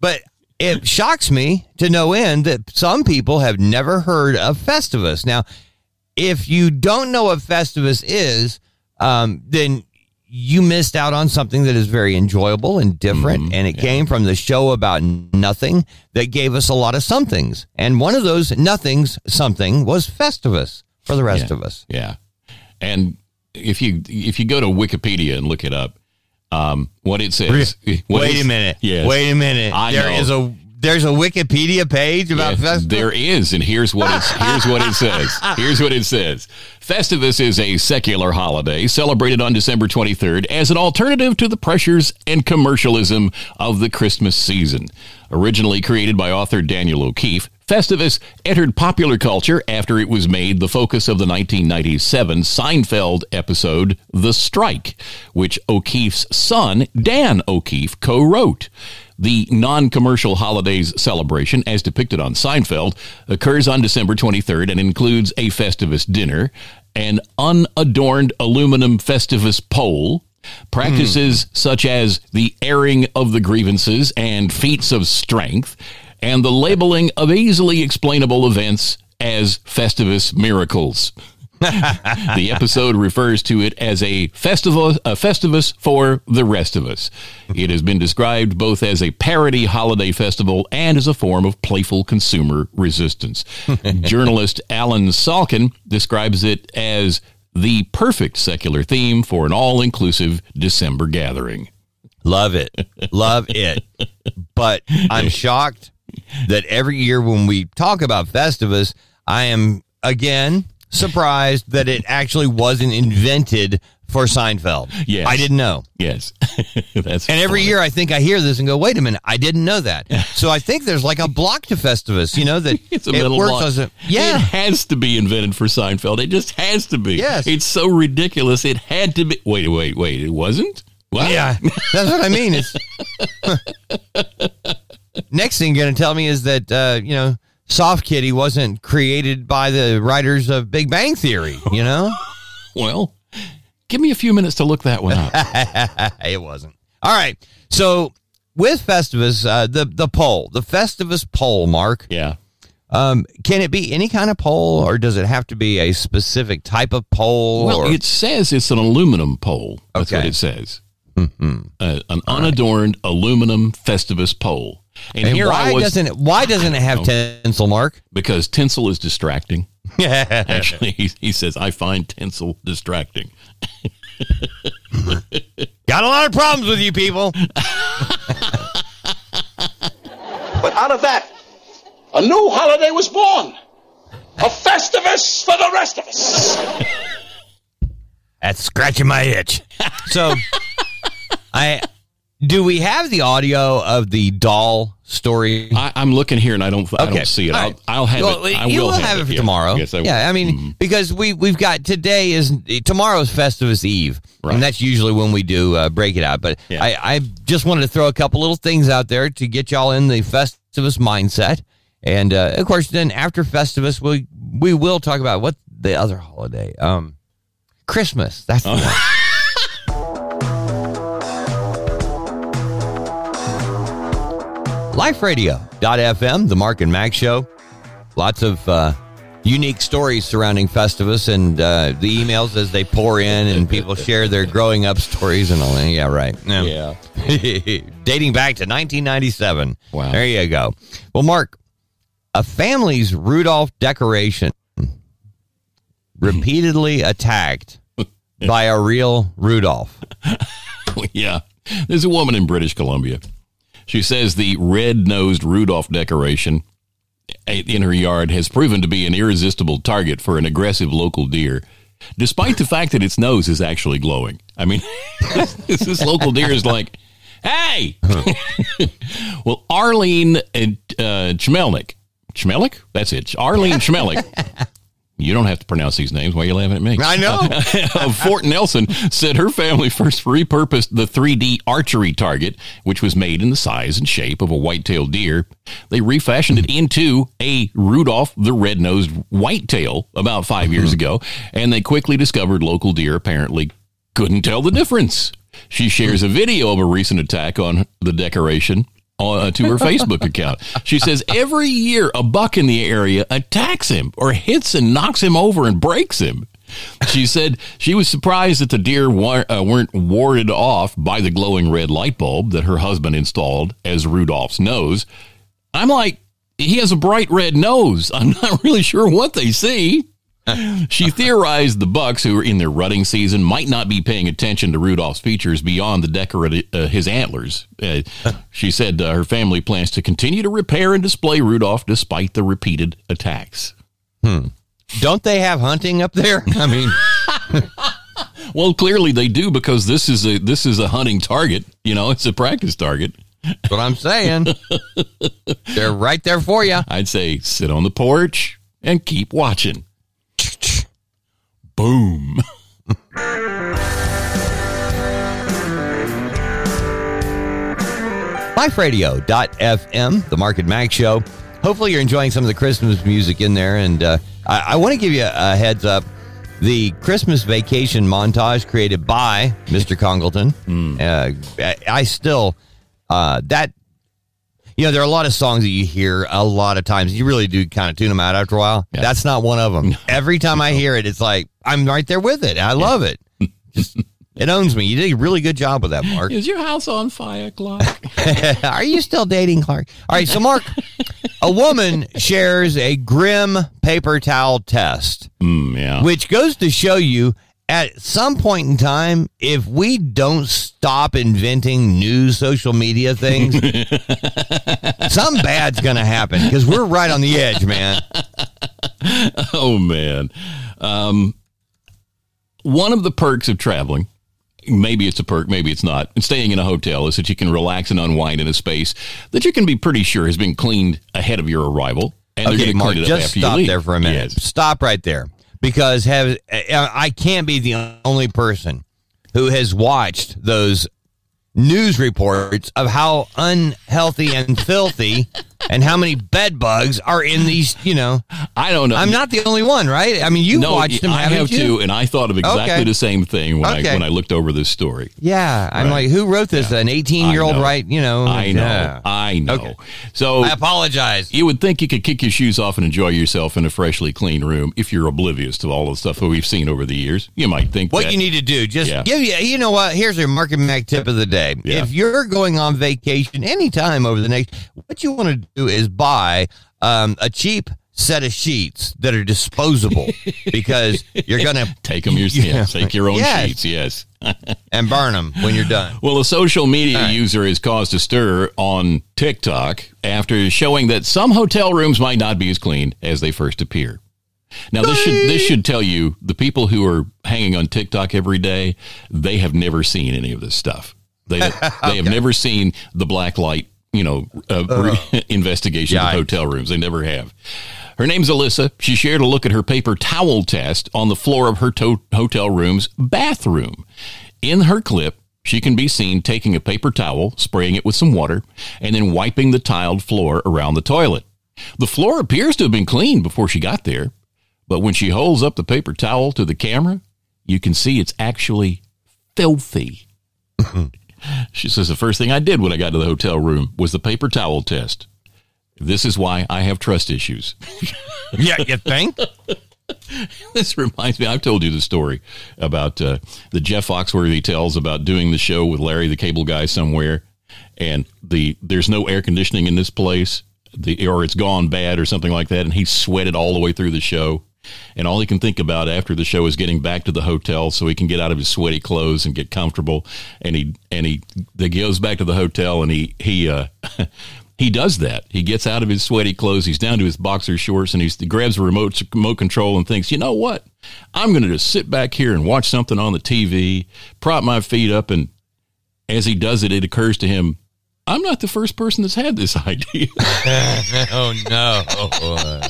but it shocks me to no end that some people have never heard of Festivus. Now, if you don't know what Festivus is, um, then you missed out on something that is very enjoyable and different. and it came from the show about nothing that gave us a lot of somethings. And one of those nothings something was Festivus for the rest Yeah. of us. Yeah. And if you if you go to Wikipedia and look it up, um, what it says. what Wait is- a minute. Yes. Wait a minute. I There know. is a there's a Wikipedia page about Yes, Festivus. there is, and here's what it's here's what it says. Here's what it says. Festivus is a secular holiday celebrated on December 23rd as an alternative to the pressures and commercialism of the Christmas season. Originally created by author Daniel O'Keefe, Festivus entered popular culture after it was made the focus of the 1997 Seinfeld episode The Strike, which O'Keefe's son, Dan O'Keefe, co-wrote. The non commercial holidays celebration, as depicted on Seinfeld, occurs on December 23rd and includes a Festivus dinner, an unadorned aluminum Festivus pole, practices hmm. such as the airing of the grievances and feats of strength, and the labeling of easily explainable events as Festivus miracles. The episode refers to it as a festival, a festivus for the rest of us. It has been described both as a parody holiday festival and as a form of playful consumer resistance. Journalist Allen Salkin describes it as the perfect secular theme for an all-inclusive December gathering. Love it. Love it. But I'm shocked that every year when we talk about Festivus, I am again surprised that it actually wasn't invented for Seinfeld. Yes. I didn't know. Yes, that's And every funny. year I think I hear this and go, wait a minute, I didn't know that. So I think there's like a block to Festivus, you know, that It's a it middle works block. as a, It has to be invented for Seinfeld. It just has to be. Yes. It's so ridiculous. It had to be. Wait, wait, wait. It wasn't? What? Yeah, that's what I mean. It's next thing you're going to tell me is that uh, you know Soft Kitty wasn't created by the writers of Big Bang Theory. You know, Well, give me a few minutes to look that one up. it wasn't. All right, so with Festivus, uh, the the pole, the Festivus pole, Mark, yeah. um, can it be any kind of pole, or does it have to be a specific type of pole? Well, or, it says it's an aluminum pole. That's Okay. what it says. Uh, an unadorned aluminum Festivus pole. And, and here why I was doesn't it? Why doesn't it have tinsel, Mark? because tinsel is distracting. Yeah, Actually, he, he says I find tinsel distracting. got a lot of problems with you people. But out of that, a new holiday was born. A Festivus for the rest of us. That's scratching my itch. So, I do we have the audio of the doll story? I, I'm looking here and I don't. I don't see it. All I'll. I'll have Well, it. I you will will have, it for yeah. tomorrow. Yes, I will. yeah, I mean Mhm. because we we've got today is tomorrow's Festivus Eve, Right. and that's usually when we do uh, break it out. But Yeah. I I just wanted to throw a couple little things out there to get y'all in the Festivus mindset, and uh, of course then after Festivus we we will talk about what the other holiday, um, Christmas. That's the LifeRadio.fm, the Mark and Mack Show. Lots of uh, unique stories surrounding Festivus and uh, the emails as they pour in and people share their growing up stories and all that. Yeah, right. Yeah. Dating back to 1997. Wow. There you go. Well, Mark, a family's Rudolph decoration repeatedly attacked by a real Rudolph. yeah. There's a woman in British Columbia. She says the red nosed Rudolph decoration in her yard has proven to be an irresistible target for an aggressive local deer, despite the fact that its nose is actually glowing. I mean, this, this local deer is like, hey! well, Arlene and, uh, Chmelnick. Chmelnick? That's it. Arlene Chmelnick. You don't have to pronounce these names. Why are you laughing at me? I know. Uh, Fort Nelson said her family first repurposed the 3D archery target, which was made in the size and shape of a white-tailed deer. They refashioned it into a Rudolph the red-nosed whitetail about five years mm-hmm. ago, and they quickly discovered local deer apparently couldn't tell the difference. She shares a video of a recent attack on the decoration uh, to her Facebook account. She says every year a buck in the area attacks him or hits and knocks him over and breaks him. She said she was surprised that the deer uh, weren't warded off by the glowing red light bulb that her husband installed as Rudolph's nose. I'm like, he has a bright red nose. I'm not really sure what they see. She theorized the bucks who are in their rutting season might not be paying attention to Rudolph's features beyond the decorative uh, his antlers. Uh, she said uh, her family plans to continue to repair and display Rudolph despite the repeated attacks. Don't they have hunting up there? I mean, Well, clearly they do because this is a this is a hunting target. You know, it's a practice target. that's what I'm saying. They're right there for you. I'd say sit on the porch and keep watching. Boom. LifeRadio.fm, the Mark and Mack Show. Hopefully, you're enjoying some of the Christmas music in there. And uh, I, I want to give you a, a heads up. The Christmas vacation montage created by Mr. Congleton. Uh, I, I still, uh, that, You know, there are a lot of songs that you hear a lot of times. You really do kind of tune them out after a while. Yeah. That's not one of them. Every time I hear it, it's like I'm right there with it. I love it. Just it owns me. You did a really good job with that, Mark. Is your house on fire, Clark? Are you still dating Clark? All right, so Mark, a woman shares a grim paper towel test, mm, yeah. which goes to show you at some point in time, if we don't stop inventing new social media things, something bad's going to happen because we're right on the edge, man. oh man. Um, one of the perks of traveling, maybe it's a perk, maybe it's not, and staying in a hotel is that you can relax and unwind in a space that you can be pretty sure has been cleaned ahead of your arrival. And they're Okay, going to Mark, clean it up just after you stop there for a minute. Yes. Stop right there because have uh, I can't be the only person who has watched those news reports of how unhealthy and filthy and how many bed bugs are in these. You know, I don't know. I'm not the only one, right? I mean, you no, watched them, I haven't have you? too, and I thought of exactly Okay. the same thing when Okay. I when I looked over this story. Yeah, I'm Right. like, who wrote this? An 18 year old, right? You know, I know, Yeah. I know. Okay. So I apologize. You would think you could kick your shoes off and enjoy yourself in a freshly clean room if you're oblivious to all the stuff that we've seen over the years. You might think What that. you need to do, just Yeah. give you, you know what? Here's your Mark and Mack tip of the day. Yeah. If you're going on vacation anytime over the next, what you want to do is buy um, a cheap set of sheets that are disposable because you're going to take them yourself. Take your own Yes. sheets. Yes. and burn them when you're done. Well, a social media right. user has caused a stir on TikTok after showing that some hotel rooms might not be as clean as they first appear. Now, this should this should tell you the people who are hanging on TikTok every day, they have never seen any of this stuff. They they have never seen the black light, you know, uh, re- investigation of hotel rooms. They never have. Her name's Alyssa. She shared a look at her paper towel test on the floor of her to- hotel room's bathroom. In her clip, she can be seen taking a paper towel, spraying it with some water, and then wiping the tiled floor around the toilet. The floor appears to have been cleaned before she got there, but when she holds up the paper towel to the camera, you can see it's actually filthy. she says the first thing I did when I got to the hotel room was the paper towel test. This is why I have trust issues. Yeah, you think? this reminds me, I've told you the story about uh, the Jeff Foxworthy tells about doing the show with Larry, the cable guy, somewhere, and the there's no air conditioning in this place, the or it's gone bad or something like that, and he sweated all the way through the show. And all he can think about after the show is getting back to the hotel so he can get out of his sweaty clothes and get comfortable. And he and he, he goes back to the hotel and he he uh, he does that. He gets out of his sweaty clothes. He's down to his boxer shorts and he grabs a remote remote control and thinks, you know what? I'm going to just sit back here and watch something on the TV, prop my feet up, and as he does it, it occurs to him, I'm not the first person that's had this idea. oh, no.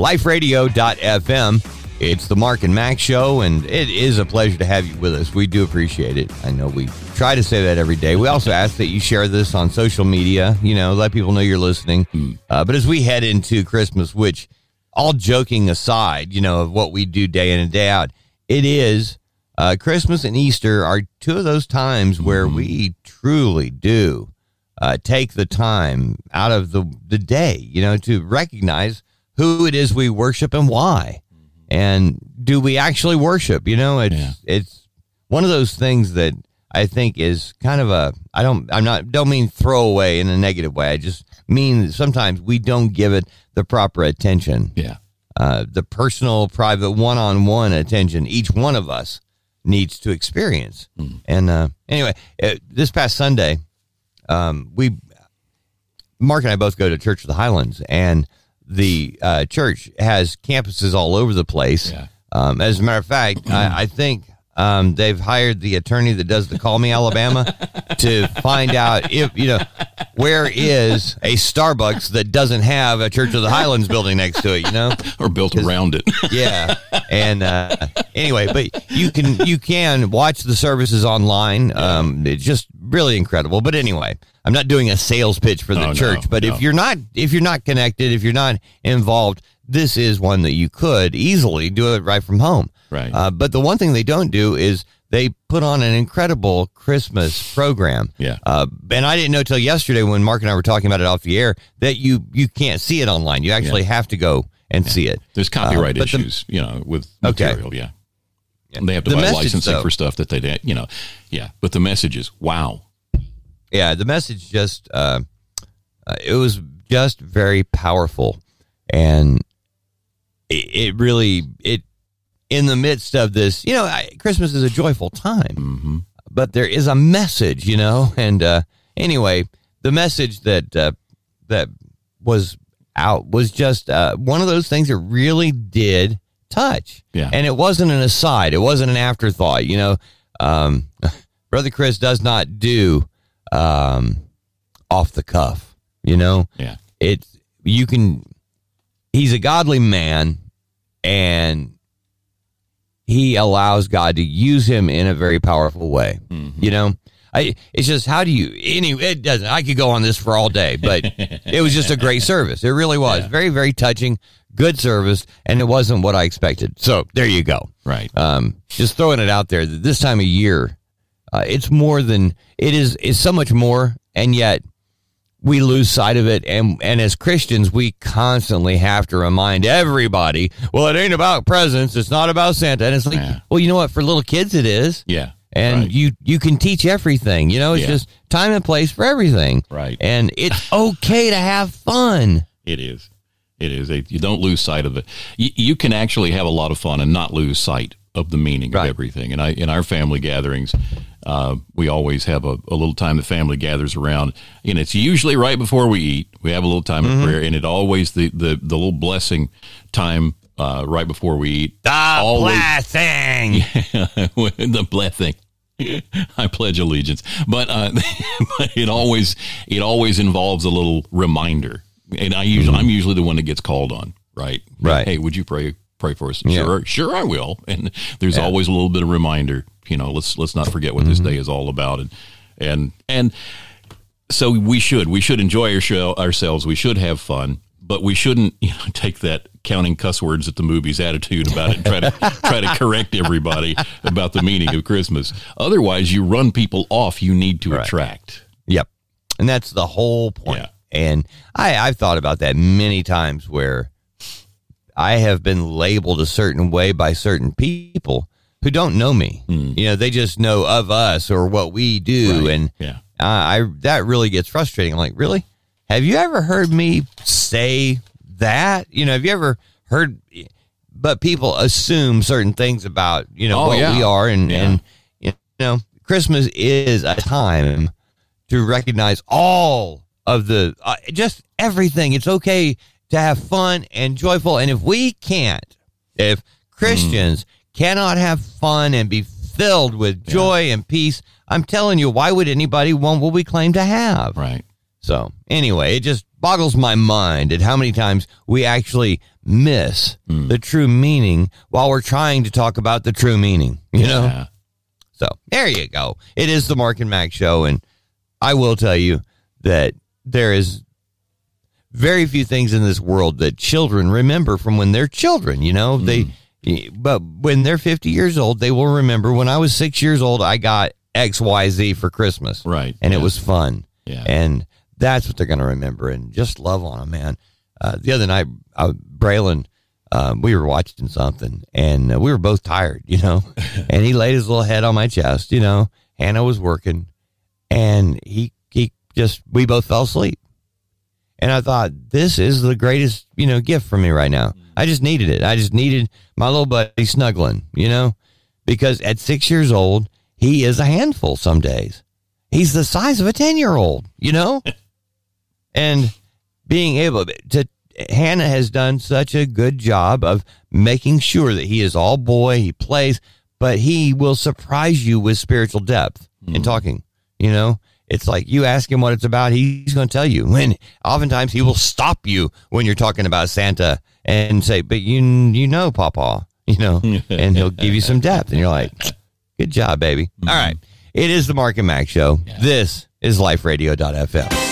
liferadio.fm. It's the Mark and Mack show, and it is a pleasure to have you with us. We do appreciate it. I know we try to say that every day. We also ask that you share this on social media, you know, let people know you're listening. Uh, but as we head into Christmas, which, all joking aside, you know, of what we do day in and day out, it is uh, Christmas and Easter are two of those times where we truly do uh, take the time out of the, the day, you know, to recognize who it is we worship and why. And do we actually worship? You know, it's Yeah. it's one of those things that I think is kind of a I don't I'm not don't mean throwaway in a negative way. I just mean that sometimes we don't give it the proper attention yeah. uh, the personal, private, one-on-one attention each one of us needs to experience. And uh, anyway, uh, this past Sunday, um, we Mark and I both go to Church of the Highlands, and the uh, church has campuses all over the place. Yeah. Um, as a matter of fact, I, I think um, they've hired the attorney that does the Call Me Alabama to find out if you know where is a Starbucks that doesn't have a Church of the Highlands building next to it. You know, Or built around it. yeah. And uh, anyway, but you can you can watch the services online. Um, it's just really incredible. But anyway, I'm not doing a sales pitch for the Oh, no, church. but no. if you're not if you're not connected, if you're not involved, this is one that you could easily do it right from home. Right. Uh, but the one thing they don't do is they put on an incredible Christmas program. Yeah. Uh, and I didn't know till yesterday when Mark and I were talking about it off the air that you you can't see it online. You actually have to go and see it. There's copyright Uh, but the- issues, you know, with Okay. material. Yeah. And they have to The buy message, licensing though- for stuff that they, didn't, you know, yeah. But the messages, wow. yeah the message just uh, uh, it was just very powerful and it, it really it in the midst of this you know I, christmas is a joyful time. Hmm but there is a message you know? And uh, anyway the message that uh, that was out was just uh, one of those things that really did touch. Yeah. and it wasn't an aside. It wasn't an afterthought you know? Um, brother chris does not do um, off the cuff you know? Yeah. it's you can he's a godly man and he allows god to use him in a very powerful way. You know? I, it's just how do you anyway it doesn't i could go on this for all day but it was just a great service. It really was. Very very touching good service and it wasn't what i expected. So there you go. Right. um, just throwing it out there that this time of year, uh, it's more than it is. It's so much more, and yet we lose sight of it. And and as Christians, we constantly have to remind everybody, well, it ain't about presents. It's not about Santa. And it's like, Yeah. well, you know what? For little kids, it is. yeah. And right. you you can teach everything. You know, it's Yeah. just time and place for everything. Right. And it's okay to have fun. It is. It is. You don't lose sight of it. You, you can actually have a lot of fun and not lose sight of the meaning Right. of everything. And I, in our family gatherings, uh, we always have a, a little time the family gathers around, and it's usually right before we eat. We have a little time Mm-hmm. of prayer, and it always the the, the little blessing time uh, right before we eat. The Always- blessing. the blessing. I pledge allegiance, but uh, but it always it always involves a little reminder, and I usually I'm usually the one that gets called on, right? Mm-hmm. Right. Hey, would you pray pray for us? Yeah. Sure, sure, I will. And there's Yeah. Mm-hmm. always a little bit of reminder. You know, let's let's not forget what this day is all about, and and and so we should we should enjoy our show, ourselves. We should have fun, but we shouldn't you know take that counting cuss words at the movies attitude about it. And try to try to correct everybody about the meaning of Christmas. Otherwise, you run people off. You need to Right. attract. Yep. And that's the whole point. Yeah. And I, I've thought about that many times where I have been labeled a certain way by certain people who don't know me. You know, they just know of us or what we do. Right. And Yeah. I, I that really gets frustrating. I'm like, really? Have you ever heard me say that? You know, have you ever heard? But people assume certain things about you know Oh, what yeah. we are, and Yeah. and you know, Christmas is a time to recognize all of the uh, just everything. It's okay to have fun and joyful, and if we can't, if Christians cannot have fun and be filled with joy and peace, I'm telling you, why would anybody want what we claim to have? Right. So anyway, it just boggles my mind at how many times we actually miss Hmm. the true meaning while we're trying to talk about the true meaning. You know. So there you go. It is the Mark and Mack show, and I will tell you that there is very few things in this world that children remember from when they're children. You know, they, but when they're 50 years old, they will remember when I was six years old, I got X, Y, Z for Christmas. Right. And it was fun. Yeah. And that's what they're going to remember and just love on them, man. Uh, the other night, uh, Braylon, um, we were watching something and uh, we were both tired, you know, and he laid his little head on my chest, you know, Hannah was working and he, he just, we both fell asleep. And I thought, this is the greatest, you know, gift for me right now. I just needed it. I just needed my little buddy snuggling, you know, because at six years old, he is a handful some days. He's the size of a 10 year old, you know? and being able to, Hannah has done such a good job of making sure that he is all boy, he plays, but he will surprise you with spiritual depth in mm-hmm. talking, you know? It's like you ask him what it's about, he's going to tell you. When oftentimes he will stop you when you're talking about Santa and say, "But you you know, Papa," you know, and he'll give you some depth, and you're like, "Good job, baby." Mm-hmm. All right, it is the Mark and Mack show. This is LifeRadio.fm.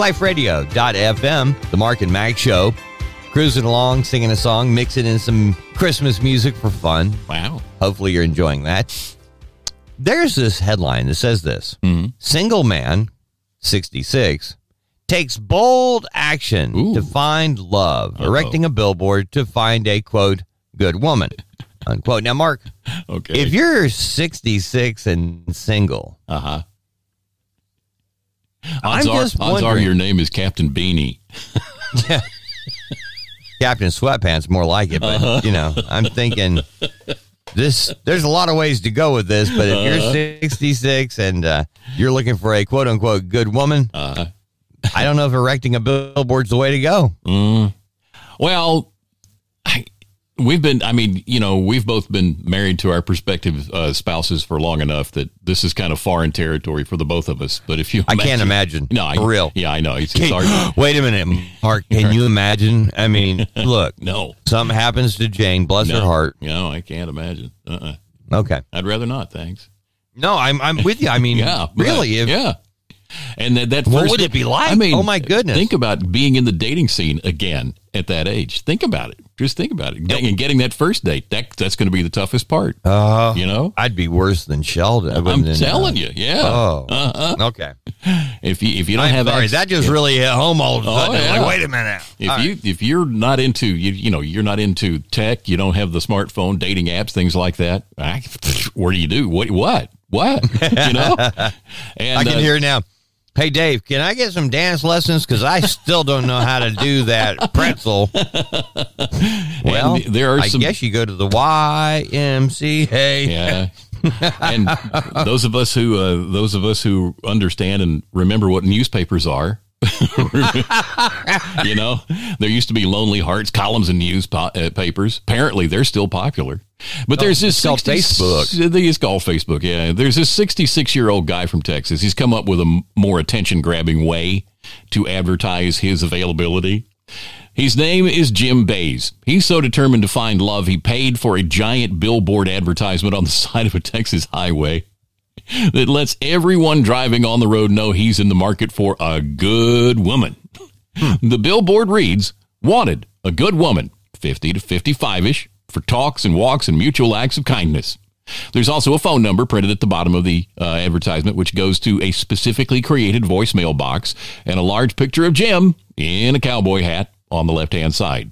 liferadio.fm, the Mark and Mack Show. Cruising along, singing a song, mixing in some Christmas music for fun. Wow. Hopefully, you're enjoying that. There's this headline that says this Single man, 66, takes bold action Ooh. to find love, erecting a billboard to find a quote, good woman, unquote. Now, Mark, Okay. if you're 66 and single, uh huh. I'm Odds are, just odds are your name is Captain Beanie. Captain Sweatpants more like it, but Uh-huh. you know, I'm thinking this. There's a lot of ways to go with this, but if Uh-huh. you're 66 and uh, you're looking for a quote unquote good woman, Uh-huh. I don't know if erecting a billboard's the way to go. Mm. Well, we've been, I mean, you know, we've both been married to our prospective uh, spouses for long enough that this is kind of foreign territory for the both of us. But if you, I can't imagine. No, I, for real. Yeah, I know. It's, it's hard. wait a minute, Mark. Can you imagine? I mean, look, No, something happens to Jane. Bless no, her heart. No, I can't imagine. Uh-uh. Okay. I'd rather not. Thanks. No, I'm I'm with you. I mean, Yeah, really. If, yeah. And that, that What first, would it be like? I mean, Oh, my goodness. Think about being in the dating scene again at that age. Think about it. Just think about it. And getting that first date. That that's going to be the toughest part. Uh, you know. I'd be worse than Sheldon. I'm than, telling uh, you. Yeah. Oh, Uh-huh. okay. If you if you don't I'm have sorry, access- that just really hit home all of a Oh, sudden. It's yeah. Like, wait a minute. If All right. you if you're not into you you know you're not into tech, you don't have the smartphone, dating apps, things like that. I, what do you do? What what what? you know? And I can uh, hear it now. Hey Dave, can I get some dance lessons? Because I still don't know how to do that pretzel. Well, And there are I some- guess you go to the YMCA. Yeah. and those of us who uh, those of us who understand and remember what newspapers are you know there used to be lonely hearts columns in newspapers. po- uh, apparently they're still popular but there's this it's called Facebook. They- it's called facebook yeah there's this 66 year old guy from texas he's come up with a m- more attention grabbing way to advertise his availability his name is Jim Bays. He's so determined to find love, he paid for a giant billboard advertisement on the side of a Texas highway that lets everyone driving on the road know he's in the market for a good woman. The billboard reads Wanted, a good woman, 50 to 55 ish, for talks and walks and mutual acts of kindness. There's also a phone number printed at the bottom of the uh, advertisement, which goes to a specifically created voicemail box and a large picture of Jim in a cowboy hat on the left hand side.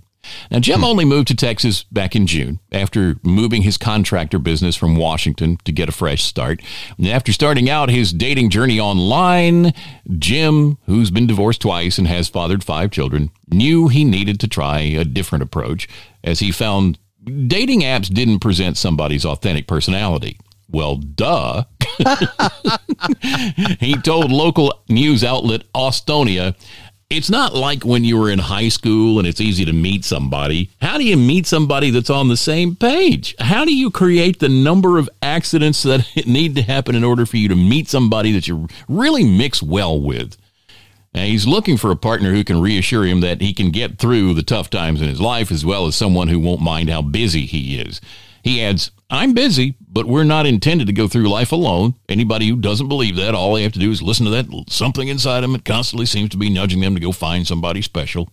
Now, Jim only moved to Texas back in June after moving his contractor business from Washington to get a fresh start. And after starting out his dating journey online, Jim, who's been divorced twice and has fathered five children, knew he needed to try a different approach as he found dating apps didn't present somebody's authentic personality. Well, duh. he told local news outlet Austonia, it's not like when you were in high school and it's easy to meet somebody. How do you meet somebody that's on the same page? How do you create the number of accidents that need to happen in order for you to meet somebody that you really mix well with? Now, he's looking for a partner who can reassure him that he can get through the tough times in his life as well as someone who won't mind how busy he is. He adds, I'm busy, but we're not intended to go through life alone. Anybody who doesn't believe that, all they have to do is listen to that something inside them that constantly seems to be nudging them to go find somebody special.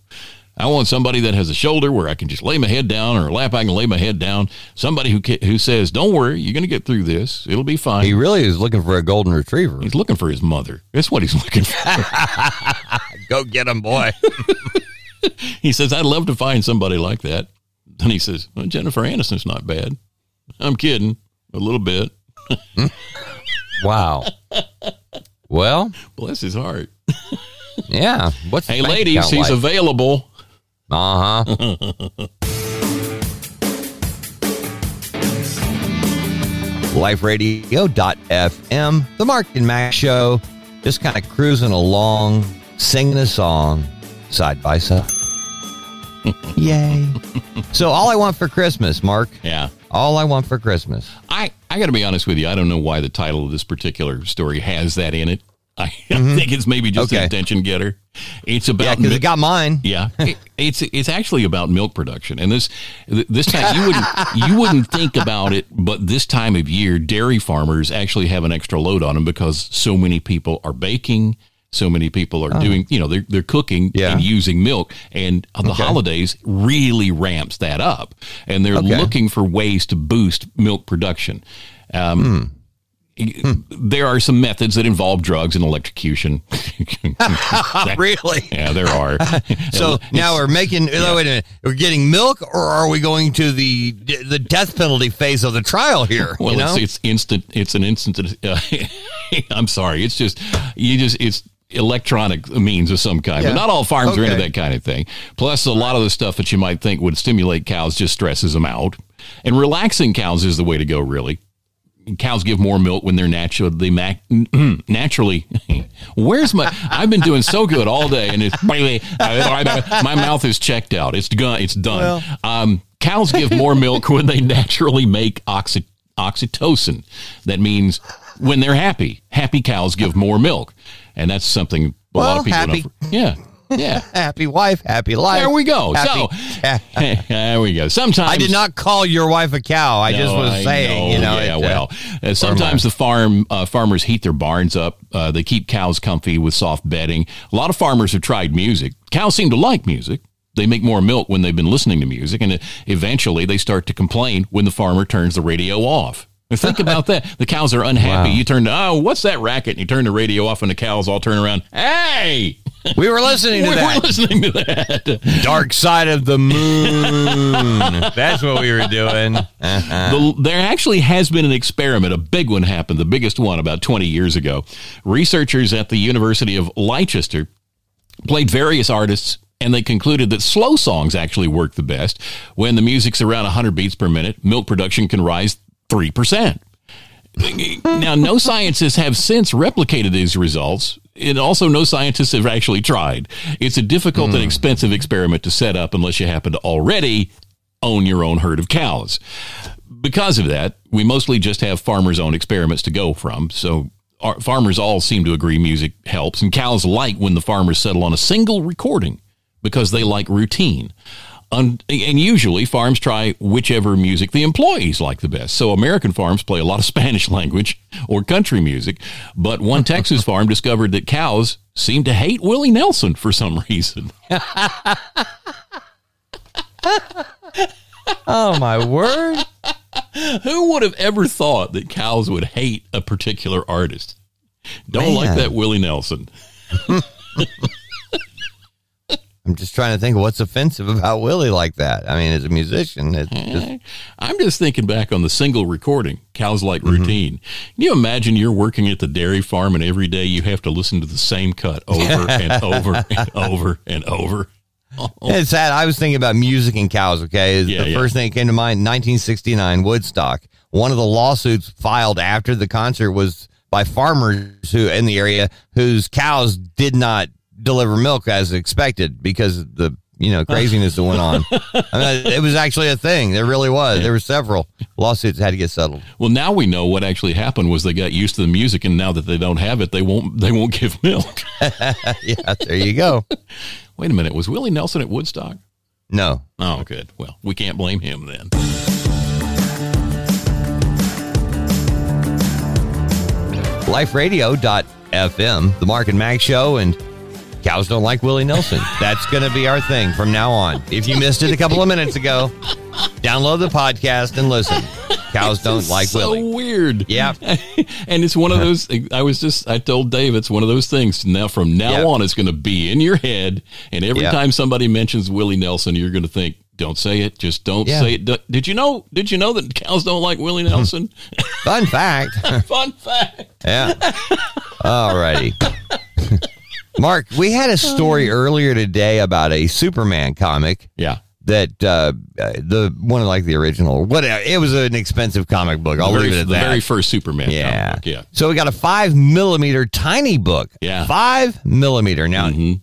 I want somebody that has a shoulder where I can just lay my head down or a lap I can lay my head down. Somebody who ca- who says, "Don't worry, you're going to get through this. It'll be fine." He really is looking for a golden retriever. he's looking for his mother. That's what he's looking for. Go get him, boy. He says, I'd love to find somebody like that. Then he says, well, Jennifer Aniston's not bad. I'm kidding a little bit. wow. Well, Bless his heart. yeah. What's Hey, ladies, he's like? available. Uh huh. LifeRadio.fm, the Mark and Mack Show, just kind of cruising along, singing a song side by side. Yay. so, all I want for Christmas, Mark, Yeah. all I want for Christmas. I, I got to be honest with you. I don't know why the title of this particular story has that in it. I, I think it's maybe just an attention getter. It's about Yeah, because it got mine. Yeah, It- it's it's actually about milk production, and this this time you wouldn't you wouldn't think about it, but this time of year, dairy farmers actually have an extra load on them because so many people are baking, so many people are doing, you know, they're, they're cooking Oh. Yeah. and using milk. And the Okay. holidays really ramps that up. And they're Okay. looking for ways to boost milk production. Um, Hmm. There are some methods that involve drugs and electrocution. really? yeah, there are. So now we're making. oh, Wait a minute. We're getting milk, or are we going to the the death penalty phase of the trial here? Well, you know? it's, it's instant. It's an instant. Uh, I'm sorry. It's just you just it's electronic means of some kind. Yeah. But not all farms are into that kind of thing. Plus, a lot of the stuff that you might think would stimulate cows just stresses them out. And relaxing cows is the way to go. Really, cows give more milk when they're natural. They mac- naturally. Where's my? I've been doing so good all day, and it's my mouth is checked out. It's gone. It's done. um, cows give more milk when they naturally make oxy- oxytocin. That means when they're happy. Happy cows give more milk, and that's something a lot of people. happy. Don't, yeah. Yeah. happy wife, happy life. There we go. Happy- So there we go. Sometimes I did not call your wife a cow. I just was I saying, you know. yeah, it, well, uh, sometimes the farm uh, farmers heat their barns up. Uh, they keep cows comfy with soft bedding. A lot of farmers have tried music. Cows seem to like music. They make more milk when they've been listening to music, and uh, eventually they start to complain when the farmer turns the radio off. Think about that. The cows are unhappy. You turn, to, oh, what's that racket? And you turn the radio off, and the cows all turn around. Hey, we were listening to we're, that. we're listening to that. Dark side of the moon. That's what we were doing. Uh-huh. The, there actually has been an experiment, a big one happened, the biggest one about 20 years ago. Researchers at the University of Leicester played various artists and they concluded that slow songs actually work the best. When the music's around 100 beats per minute, milk production can rise 3%. Now, no scientists have since replicated these results. And also, no scientists have actually tried. It's a difficult and hmm. expensive experiment to set up unless you happen to already own your own herd of cows. Because of that, we mostly just have farmers' own experiments to go from. So, our farmers all seem to agree music helps, and cows like when the farmers settle on a single recording because they like routine. Un- and usually farms try whichever music the employees like the best. So American farms play a lot of Spanish language or country music, but one Texas farm discovered that cows seem to hate Willie Nelson for some reason. Oh, my word. Who would have ever thought that cows would hate a particular artist? Don't like that Willie Nelson. I'm just trying to think of what's offensive about Willie like that. I mean, as a musician, it's just, I'm just thinking back on the single recording, Cows Like Mm-hmm. Routine. Can you imagine you're working at the dairy farm and every day you have to listen to the same cut over and over and over and over? it's sad. I was thinking about music and cows. Okay, Yeah, the yeah. first thing that came to mind. 1969, Woodstock. One of the lawsuits filed after the concert was by farmers who in the area whose cows did not deliver milk as expected because the you know craziness that went on. I mean, it was actually a thing. There really was. There were several lawsuits had to get settled. Well, now we know what actually happened was they got used to the music, and now that they don't have it, they won't they won't give milk. Yeah, there you go. Wait a minute, was Willie Nelson at Woodstock? No, Oh, good. Well, we can't blame him then. liferadio.fm, the Mark and Mack show, and cows don't like Willie Nelson. That's going to be our thing from now on. If you missed it a couple of minutes ago, download the podcast and listen. Cows don't like so Willie. weird. Yeah. and it's one of those. I was just. I told Dave it's one of those things. Now from now Yep. on, it's going to be in your head, and every Yep. time somebody mentions Willie Nelson, you're going to think, "Don't say it. Just don't Yeah. say it." Did you know? Did you know that cows don't like Willie hmm. Nelson? Fun fact. Fun fact. Yeah. All righty. Mark, we had a story earlier today about a Superman comic Yeah. that uh, uh, the one of like the original. What it was an expensive comic book. I'll the leave very, it at the that. very first Superman. Yeah. comic Yeah. So we got a five millimeter tiny book. Yeah. Five millimeter. Now, Mhm.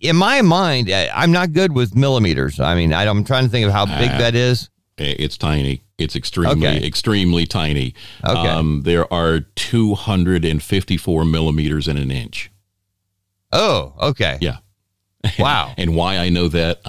in my mind, I- I'm not good with millimeters. I mean, I, I'm trying to think of how big Ah. that is. Eh, It's tiny. It's extremely, Okay. extremely tiny. Okay. Um, there are 254 millimeters in an inch. Oh, okay. Yeah. Wow. And why I know that,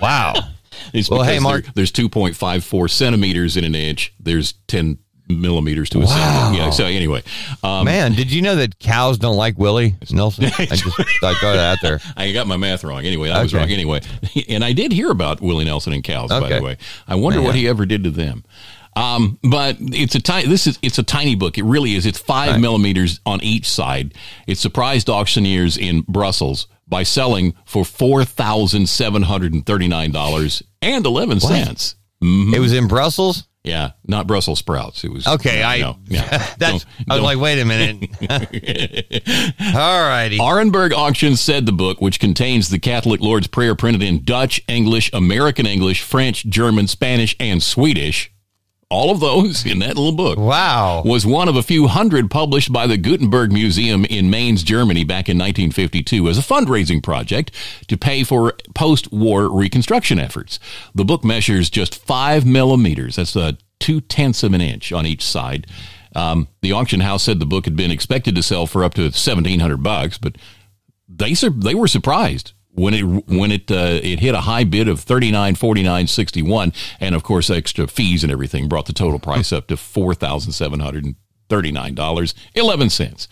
wow. It's Well, hey, Mark. there- there's 2.54 centimeters in an inch. There's 10 millimeters to a centimeter. Yeah. So anyway, um, Man, did you know that cows don't like Willie Nelson? I just thought throw that out there. I got my math wrong. Anyway, I was wrong. Anyway, and I did hear about Willie Nelson and cows. By the way, I wonder what he ever did to them. Um, but it's a tiny. This is it's a tiny book. It really is. It's five millimeters on each side. It surprised auctioneers in Brussels by selling for four thousand seven hundred and thirty nine dollars and eleven cents. It was in Brussels. Yeah, not Brussels sprouts. It was Okay, I no, that's. Don't- I was don't- like, wait a minute. All righty. Arenberg Auctions said the book, which contains the Catholic Lord's Prayer printed in Dutch, English, American English, French, German, Spanish, and Swedish, all of those in that little book, Wow. was one of a few hundred published by the Gutenberg Museum in Mainz, Germany back in 1952 as a fundraising project to pay for post war reconstruction efforts. The book measures just five millimeters. That's uh, two tenths of an inch on each side. Um, the auction house said the book had been expected to sell for up to 1700 bucks, but they they were surprised when it when it uh, it hit a high bid of thirty nine forty nine sixty one, and of course extra fees and everything brought the total price up to four thousand seven hundred and thirty nine dollars eleven cents.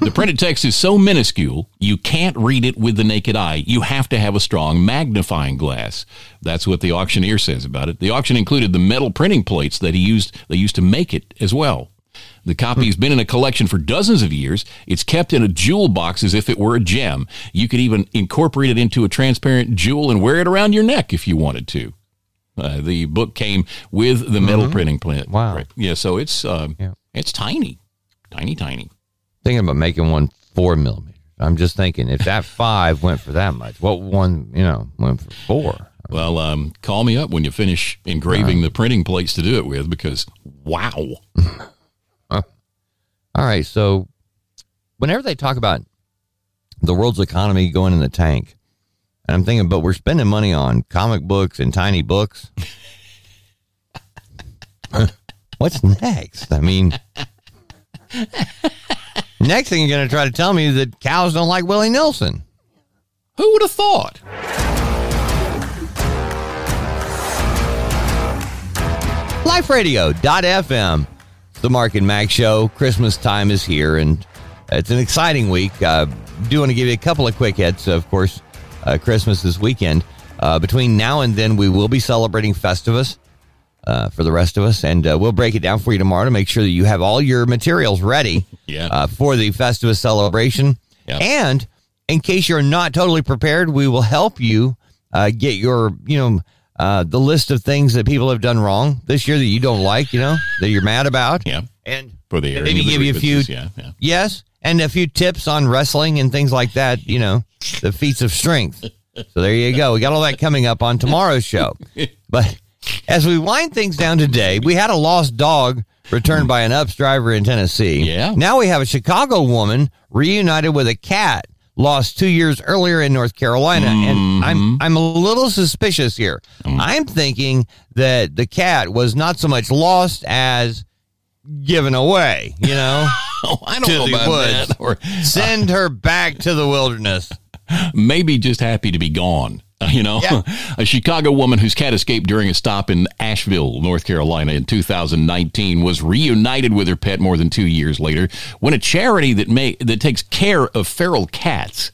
The printed text is so minuscule you can't read it with the naked eye. You have to have a strong magnifying glass. That's what the auctioneer says about it. The auction included the metal printing plates that he used they used to make it as well. The copy's been in a collection for dozens of years. It's kept in a jewel box as if it were a gem. You could even incorporate it into a transparent jewel and wear it around your neck if you wanted to. Uh, the book came with the metal printing plant. Wow. Right. Yeah, so it's um, Yeah. it's tiny, tiny, tiny. Thinking about making one four millimeters. I'm just thinking if that five went for that much, what one you know went for four? Well, um, call me up when you finish engraving the printing plates to do it with, because wow. All right, so whenever they talk about the world's economy going in the tank, and I'm thinking, but we're spending money on comic books and tiny books. What's next? I mean, next thing you're going to try to tell me is that cows don't like Willie Nelson. Who would have thought? liferadio.fm. The Mark and Mack show. Christmas time is here, and it's an exciting week. Uh, do want to give you a couple of quick hits. Of course, uh, Christmas this weekend. Uh, between now and then, we will be celebrating Festivus uh, for the rest of us, and uh, we'll break it down for you tomorrow to make sure that you have all your materials ready Yeah. uh, for the Festivus celebration. Yeah. And in case you're not totally prepared, we will help you uh, get your, you know, uh, the list of things that people have done wrong this year that you don't like, you know, that you're mad about. Yeah. And For the maybe give you a few, Yeah, yeah. yes, and a few tips on wrestling and things like that, you know, the feats of strength. So there you go. We got all that coming up on tomorrow's show. But as we wind things down today, we had a lost dog returned by an UPS driver in Tennessee. Yeah. Now we have a Chicago woman reunited with a cat lost two years earlier in North Carolina. And I'm mm-hmm. I'm a little suspicious here. Mm-hmm. I'm thinking that the cat was not so much lost as given away, you know? Oh, I don't know about woods. that. Or Send uh, her back to the wilderness. maybe just happy to be gone. You know, Yeah. a Chicago woman whose cat escaped during a stop in Asheville, North Carolina in 2019 was reunited with her pet more than two years later when a charity that may that takes care of feral cats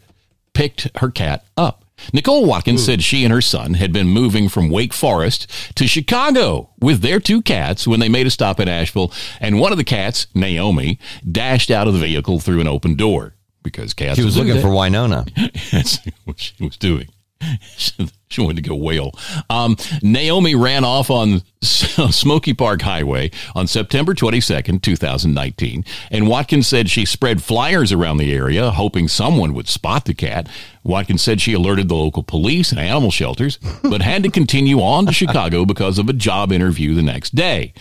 picked her cat up. Nicole Watkins said she and her son had been moving from Wake Forest to Chicago with their two cats when they made a stop in Asheville, and one of the cats, Naomi, dashed out of the vehicle through an open door because cats. She was looking that. for Winona. That's what she was doing. She wanted to go whale. Um, Naomi ran off on Smoky Park Highway on September 22nd, 2019. And Watkins said she spread flyers around the area, hoping someone would spot the cat. Watkins said she alerted the local police and animal shelters, but had to continue on to Chicago because of a job interview the next day.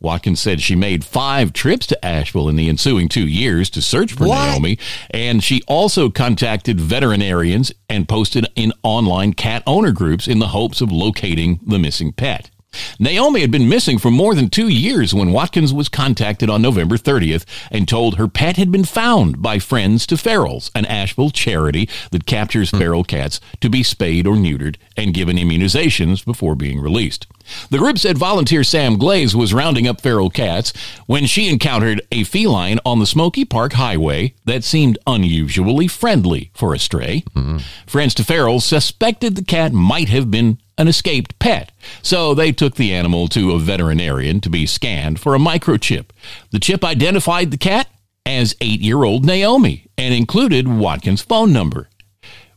Watkins said she made five trips to Asheville in the ensuing two years to search for What? Naomi, and she also contacted veterinarians and posted in online cat owner groups in the hopes of locating the missing pet. Naomi had been missing for more than two years when Watkins was contacted on November 30th and told her pet had been found by Friends to Ferals, an Asheville charity that captures hmm. feral cats to be spayed or neutered and given immunizations before being released. The group said volunteer Sam Glaze was rounding up feral cats when she encountered a feline on the Smoky Park Highway that seemed unusually friendly for a stray. Hmm. Friends to Ferals suspected the cat might have been an escaped pet, so they took the animal to a veterinarian to be scanned for a microchip. The chip identified the cat as eight year old Naomi and included Watkins' phone number.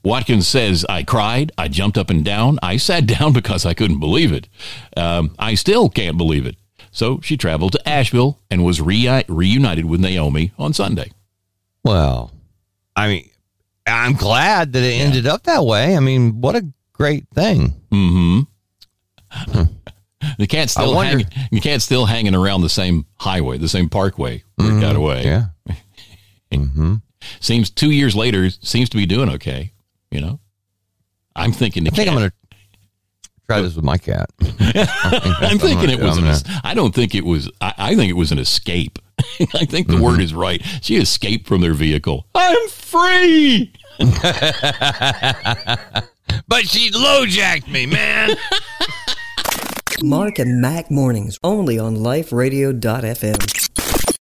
Watkins says, I cried, I jumped up and down, I sat down because I couldn't believe it. Um, I still can't believe it. So she traveled to Asheville and was re- reunited with Naomi on Sunday. Well, I mean, I'm glad that it ended up that way. I mean, what a great thing. Mm-hmm. the cat's still hanging. The cat's still hanging around the same highway, the same parkway where it got away. Yeah. mm-hmm. Seems two years later, seems to be doing okay. You know, I'm thinking. I think I'm going to try this with my cat. I'm thinking it was. An, gonna- I don't think it was. I, I think it was an escape. I think the word is right. She escaped from their vehicle. I'm free. But she low jacked me, man. Mark and Mack mornings only on liferadio.fm.